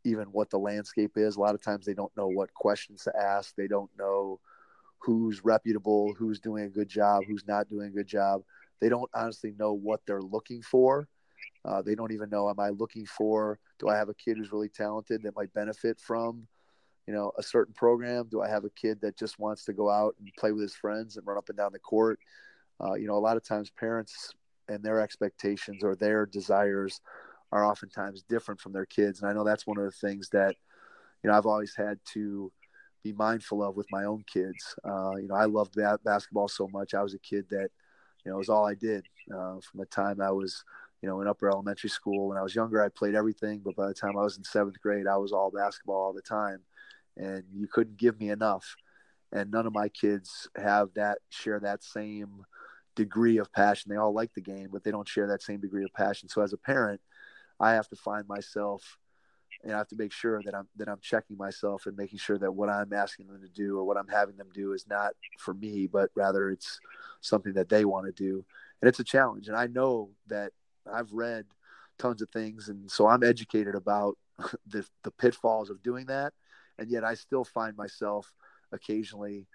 even what the landscape is. A lot of times they don't know what questions to ask. They don't know who's reputable, who's doing a good job, who's not doing a good job. They don't honestly know what they're looking for. Uh, they don't even know, am I looking for, do I have a kid who's really talented that might benefit from you know a certain program do i have a kid that just wants to go out and play with his friends and run up and down the court uh, you know a lot of times parents and their expectations or their desires are oftentimes different from their kids. And i know that's one of the things that you know i've always had to be mindful of with my own kids. Uh, you know i loved that basketball so much. I was a kid that you know it was all i did. Uh, from the time i was you know in upper elementary school when i was younger i played everything but by the time i was in seventh grade i was all basketball all the time and you couldn't give me enough. And none of my kids have that share that same degree of passion. They all like the game, but they don't share that same degree of passion. So as a parent, I have to find myself and I have to make sure that I'm that I'm checking myself and making sure that what I'm asking them to do or what I'm having them do is not for me, but rather it's something that they want to do. And it's a challenge. And I know that I've read tons of things and so I'm educated about (laughs) the the pitfalls of doing that. And yet I still find myself occasionally,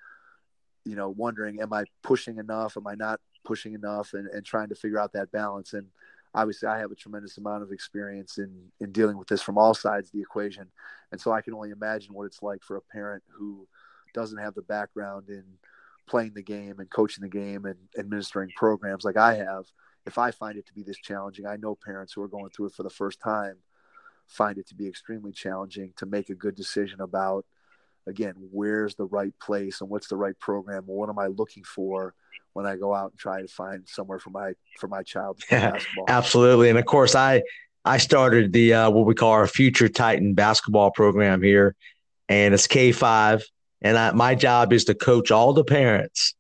you know, wondering, am I pushing enough? Am I not pushing enough and, and trying to figure out that balance? And obviously I have a tremendous amount of experience in in dealing with this from all sides of the equation, and so I can only imagine what it's like for a parent who doesn't have the background in playing the game and coaching the game and administering programs like I have. If I find it to be this challenging, I know parents who are going through it for the first time find it to be extremely challenging to make a good decision about again where's the right place and what's the right program what am I looking for when I go out and try to find somewhere for my for my child to play basketball. Absolutely, and of course, I I started the uh, what we call our Future Titan basketball program here, and it's K five, and I, my job is to coach all the parents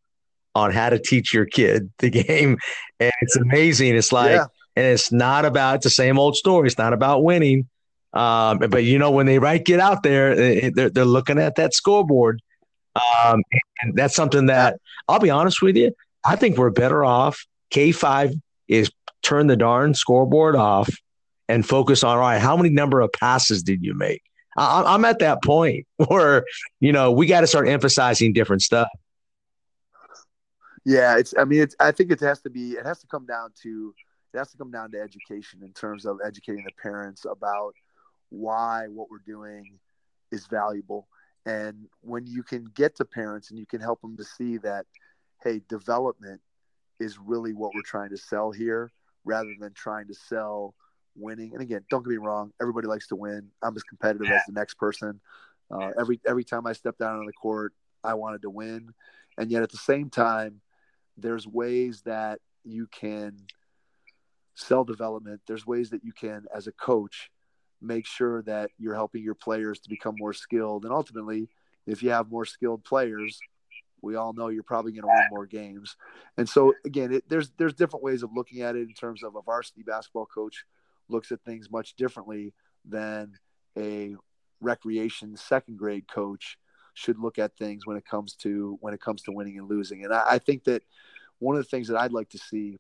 on how to teach your kid the (laughs) game, and it's amazing. It's like, yeah. and it's not about it's the same old story. It's not about winning. Um, but you know, when they right get out there, they're, they're looking at that scoreboard um, and that's something that I'll be honest with you. I think we're better off. K5 is turn the darn scoreboard off and focus on all right, how many number of passes did you make? I, am at that point (laughs) where, you know, we got to start emphasizing different stuff. Yeah, it's, I mean, it's, I think it has to be, it has to come down to, it has to come down to education in terms of educating the parents about why what we're doing is valuable and when you can get to parents and you can help them to see that, hey, development is really what we're trying to sell here rather than trying to sell winning. And again, don't get me wrong, everybody likes to win. I'm as competitive as the next person. Uh, every every time I step down on the court, I wanted to win, and yet at the same time, there's ways that you can sell development. There's ways that you can, as a coach, make sure that you're helping your players to become more skilled. And ultimately, if you have more skilled players, we all know you're probably going to win more games. And so again, it, there's there's different ways of looking at it in terms of a varsity basketball coach looks at things much differently than a recreation second grade coach should look at things when it comes to when it comes to winning and losing. And I, I think that one of the things that I'd like to see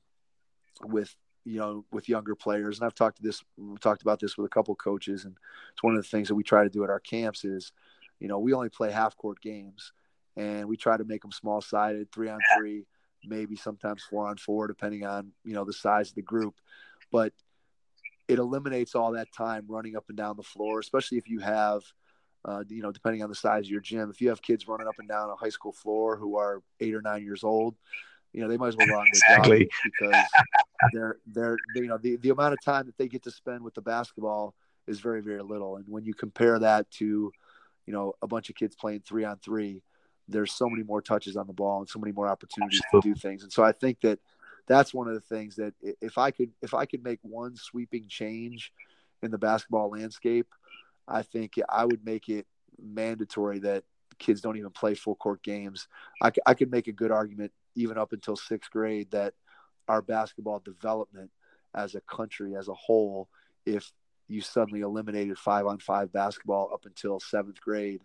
with you know, with younger players. And I've talked to this, we've talked about this with a couple coaches, and it's one of the things that we try to do at our camps is, you know, we only play half court games, and we try to make them small sided, three on three, maybe sometimes four on four, depending on you know the size of the group, but it eliminates all that time running up and down the floor, especially if you have. Uh, you know, depending on the size of your gym, if you have kids running up and down a high school floor who are eight or nine years old, you know they might as well run exactly. because (laughs) they're they're you know the, the amount of time that they get to spend with the basketball is very very little. And when you compare that to you know a bunch of kids playing three on three there's so many more touches on the ball and so many more opportunities to do things. And so i think that that's one of the things that if i could if i could make one sweeping change in the basketball landscape i think i would make it mandatory that kids don't even play full court games. I, I could make a good argument even up until sixth grade that our basketball development as a country as a whole if you suddenly eliminated five on five basketball up until seventh grade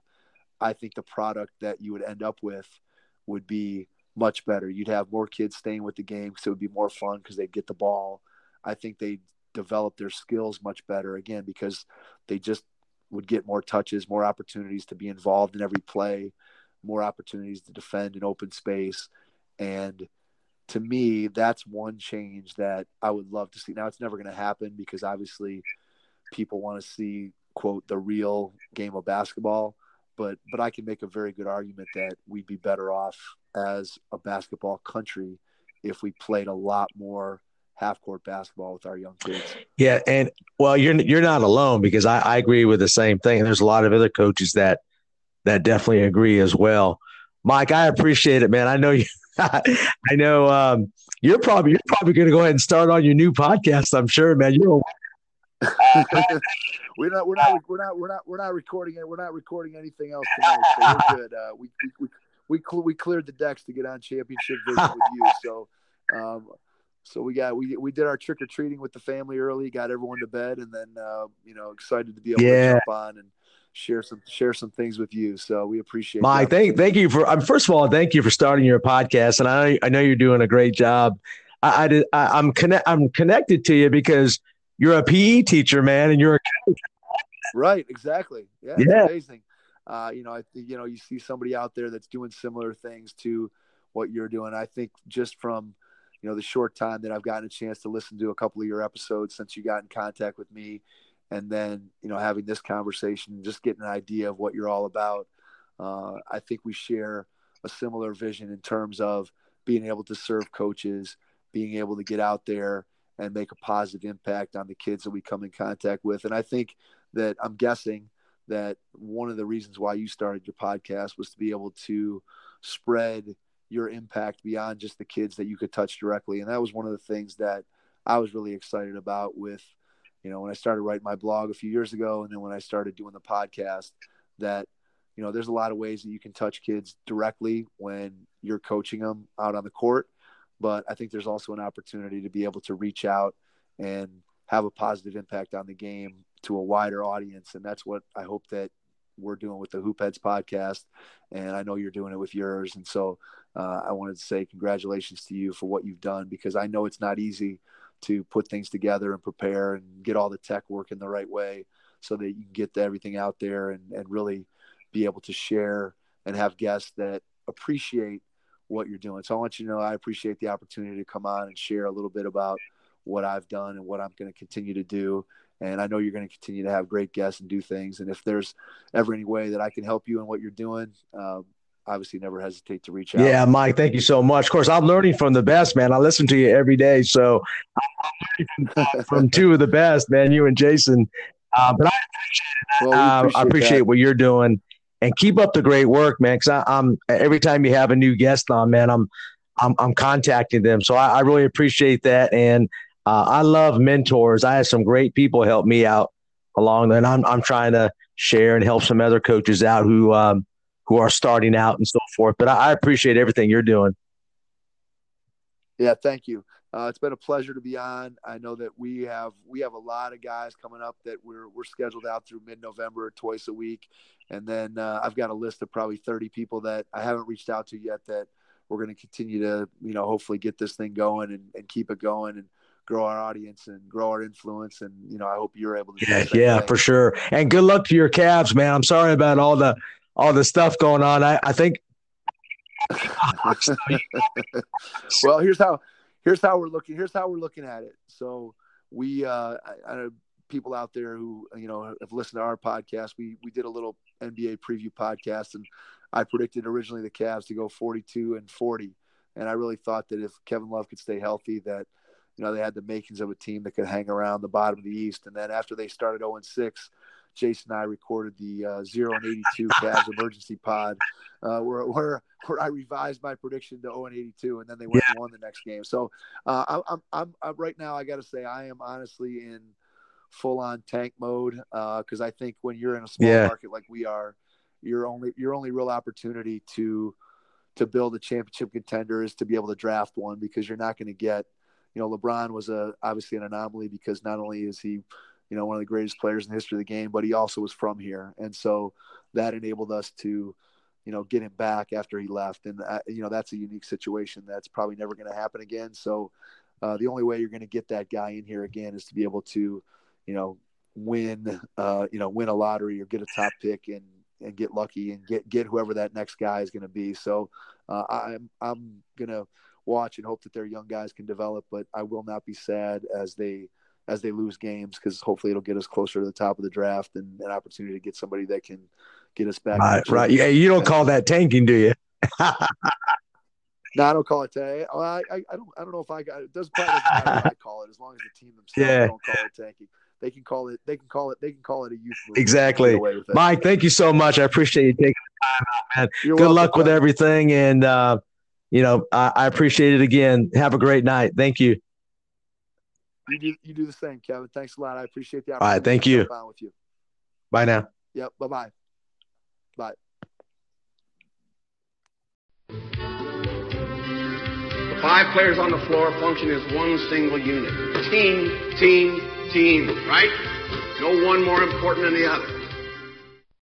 i think the product that you would end up with would be much better. You'd have more kids staying with the game because it would be more fun because they'd get the ball. I think they'd develop their skills much better again because they just would get more touches more opportunities to be involved in every play more opportunities to defend in open space and to me, that's one change that I would love to see. Now, it's never going to happen because obviously people want to see, quote, the real game of basketball. But, but I can make a very good argument that we'd be better off as a basketball country if we played a lot more half court basketball with our young kids. Yeah, and well, you're you're not alone because I, I agree with the same thing. And there's a lot of other coaches that that definitely agree as well. Mike, I appreciate it, man. I know you (laughs) I know um, you're probably you're probably going to go ahead and start on your new podcast. I'm sure, man. You're (laughs) we're not we're not we're not we're not we're not recording it. We're not recording anything else tonight. So we're (laughs) good. Uh, we we we we, we cleared the decks to get on championship visit with you. So. Um, so we got we we did our trick or treating with the family early, got everyone to bed, and then uh, you know excited to be able yeah. to jump on and share some share some things with you. So we appreciate. Mike, thank thank you for. Um, first of all, thank you for starting your podcast, and I I know you're doing a great job. I, I, did, I am connect I'm connected to you because you're a PE teacher, man, and you're a coach. Right, exactly. Yeah, yeah. amazing. Uh, you know, I you know you see somebody out there that's doing similar things to what you're doing. I think just from you know the short time that I've gotten a chance to listen to a couple of your episodes since you got in contact with me, and then you know having this conversation, just getting an idea of what you're all about. Uh, I think we share a similar vision in terms of being able to serve coaches, being able to get out there and make a positive impact on the kids that we come in contact with. And I think that I'm guessing that one of the reasons why you started your podcast was to be able to spread your impact beyond just the kids that you could touch directly. And that was one of the things that I was really excited about with, you know, when I started writing my blog a few years ago and then when I started doing the podcast that, you know, there's a lot of ways that you can touch kids directly when you're coaching them out on the court. But I think there's also an opportunity to be able to reach out and have a positive impact on the game to a wider audience. And that's what I hope that we're doing with the Hoopheads podcast, and I know you're doing it with yours. And so uh, I wanted to say congratulations to you for what you've done because I know it's not easy to put things together and prepare and get all the tech working the right way so that you can get everything out there and, and really be able to share and have guests that appreciate what you're doing. So I want you to know I appreciate the opportunity to come on and share a little bit about what I've done and what I'm going to continue to do and I know you're going to continue to have great guests and do things. And if there's ever any way that I can help you in what you're doing, um, obviously never hesitate to reach out. Yeah, Mike, thank you so much. Of course, I'm learning from the best, man. I listen to you every day, so (laughs) from two of the best, man. You and Jason. Uh, but I appreciate, well, uh, appreciate, uh, I appreciate what you're doing, and keep up the great work, man. Because I'm every time you have a new guest on, man, I'm I'm, I'm contacting them. So I, I really appreciate that, and uh, I love mentors. I have some great people help me out along there, and I'm I'm trying to share and help some other coaches out who um, who are starting out and so forth. But I, I appreciate everything you're doing. Yeah, thank you. Uh, it's been a pleasure to be on. I know that we have we have a lot of guys coming up that we're we're scheduled out through mid November, twice a week, and then uh, I've got a list of probably 30 people that I haven't reached out to yet that we're going to continue to you know hopefully get this thing going and, and keep it going and grow our audience and grow our influence. And you know, I hope you're able to. Yeah, yeah, thing. for sure. And good luck to your Cavs, man. I'm sorry about all the all the stuff going on. I, I think. (laughs) well, here's how here's how we're looking. Here's how we're looking at it. So we, uh, I, I people out there who you know have listened to our podcast. We we did a little NBA preview podcast, and I predicted originally the Cavs to go 42 and 40, and I really thought that if Kevin Love could stay healthy, that you know, they had the makings of a team that could hang around the bottom of the East. And then after they started 0 and 6, Jason and I recorded the uh, 0 and 82 Cavs emergency pod, uh, where, where where I revised my prediction to 0 and 82, and then they went yeah. and won the next game. So uh, I'm, I'm, I'm right now. I got to say I am honestly in full on tank mode because uh, I think when you're in a small yeah. market like we are, your only your only real opportunity to to build a championship contender is to be able to draft one because you're not going to get you know, LeBron was a obviously an anomaly because not only is he, you know, one of the greatest players in the history of the game, but he also was from here, and so that enabled us to, you know, get him back after he left, and uh, you know that's a unique situation that's probably never going to happen again. So uh, the only way you're going to get that guy in here again is to be able to, you know, win, uh, you know, win a lottery or get a top pick and and get lucky and get get whoever that next guy is going to be. So uh, I'm I'm gonna watch and hope that their young guys can develop. But I will not be sad as they as they lose games because hopefully it'll get us closer to the top of the draft and an opportunity to get somebody that can get us back. Right, right. Yeah, you don't call that tanking, do you? (laughs) no, I don't call it tanking. I, I, I, don't, I don't know if I got it. Doesn't probably doesn't matter what I call it as long as the team themselves yeah. don't call it tanking. They can call it. They can call it. They can call it a youth. Exactly, Mike. Thank you so much. I appreciate you taking the time out, man. You're Good welcome, luck with everything, and uh, you know, I, I appreciate it again. Have a great night. Thank you. You do, you do the same, Kevin. Thanks a lot. I appreciate the opportunity. All right. Thank you. with you. Bye now. Yep. Bye bye. Bye. The five players on the floor function as one single unit. Team, team, team, right? No one more important than the other.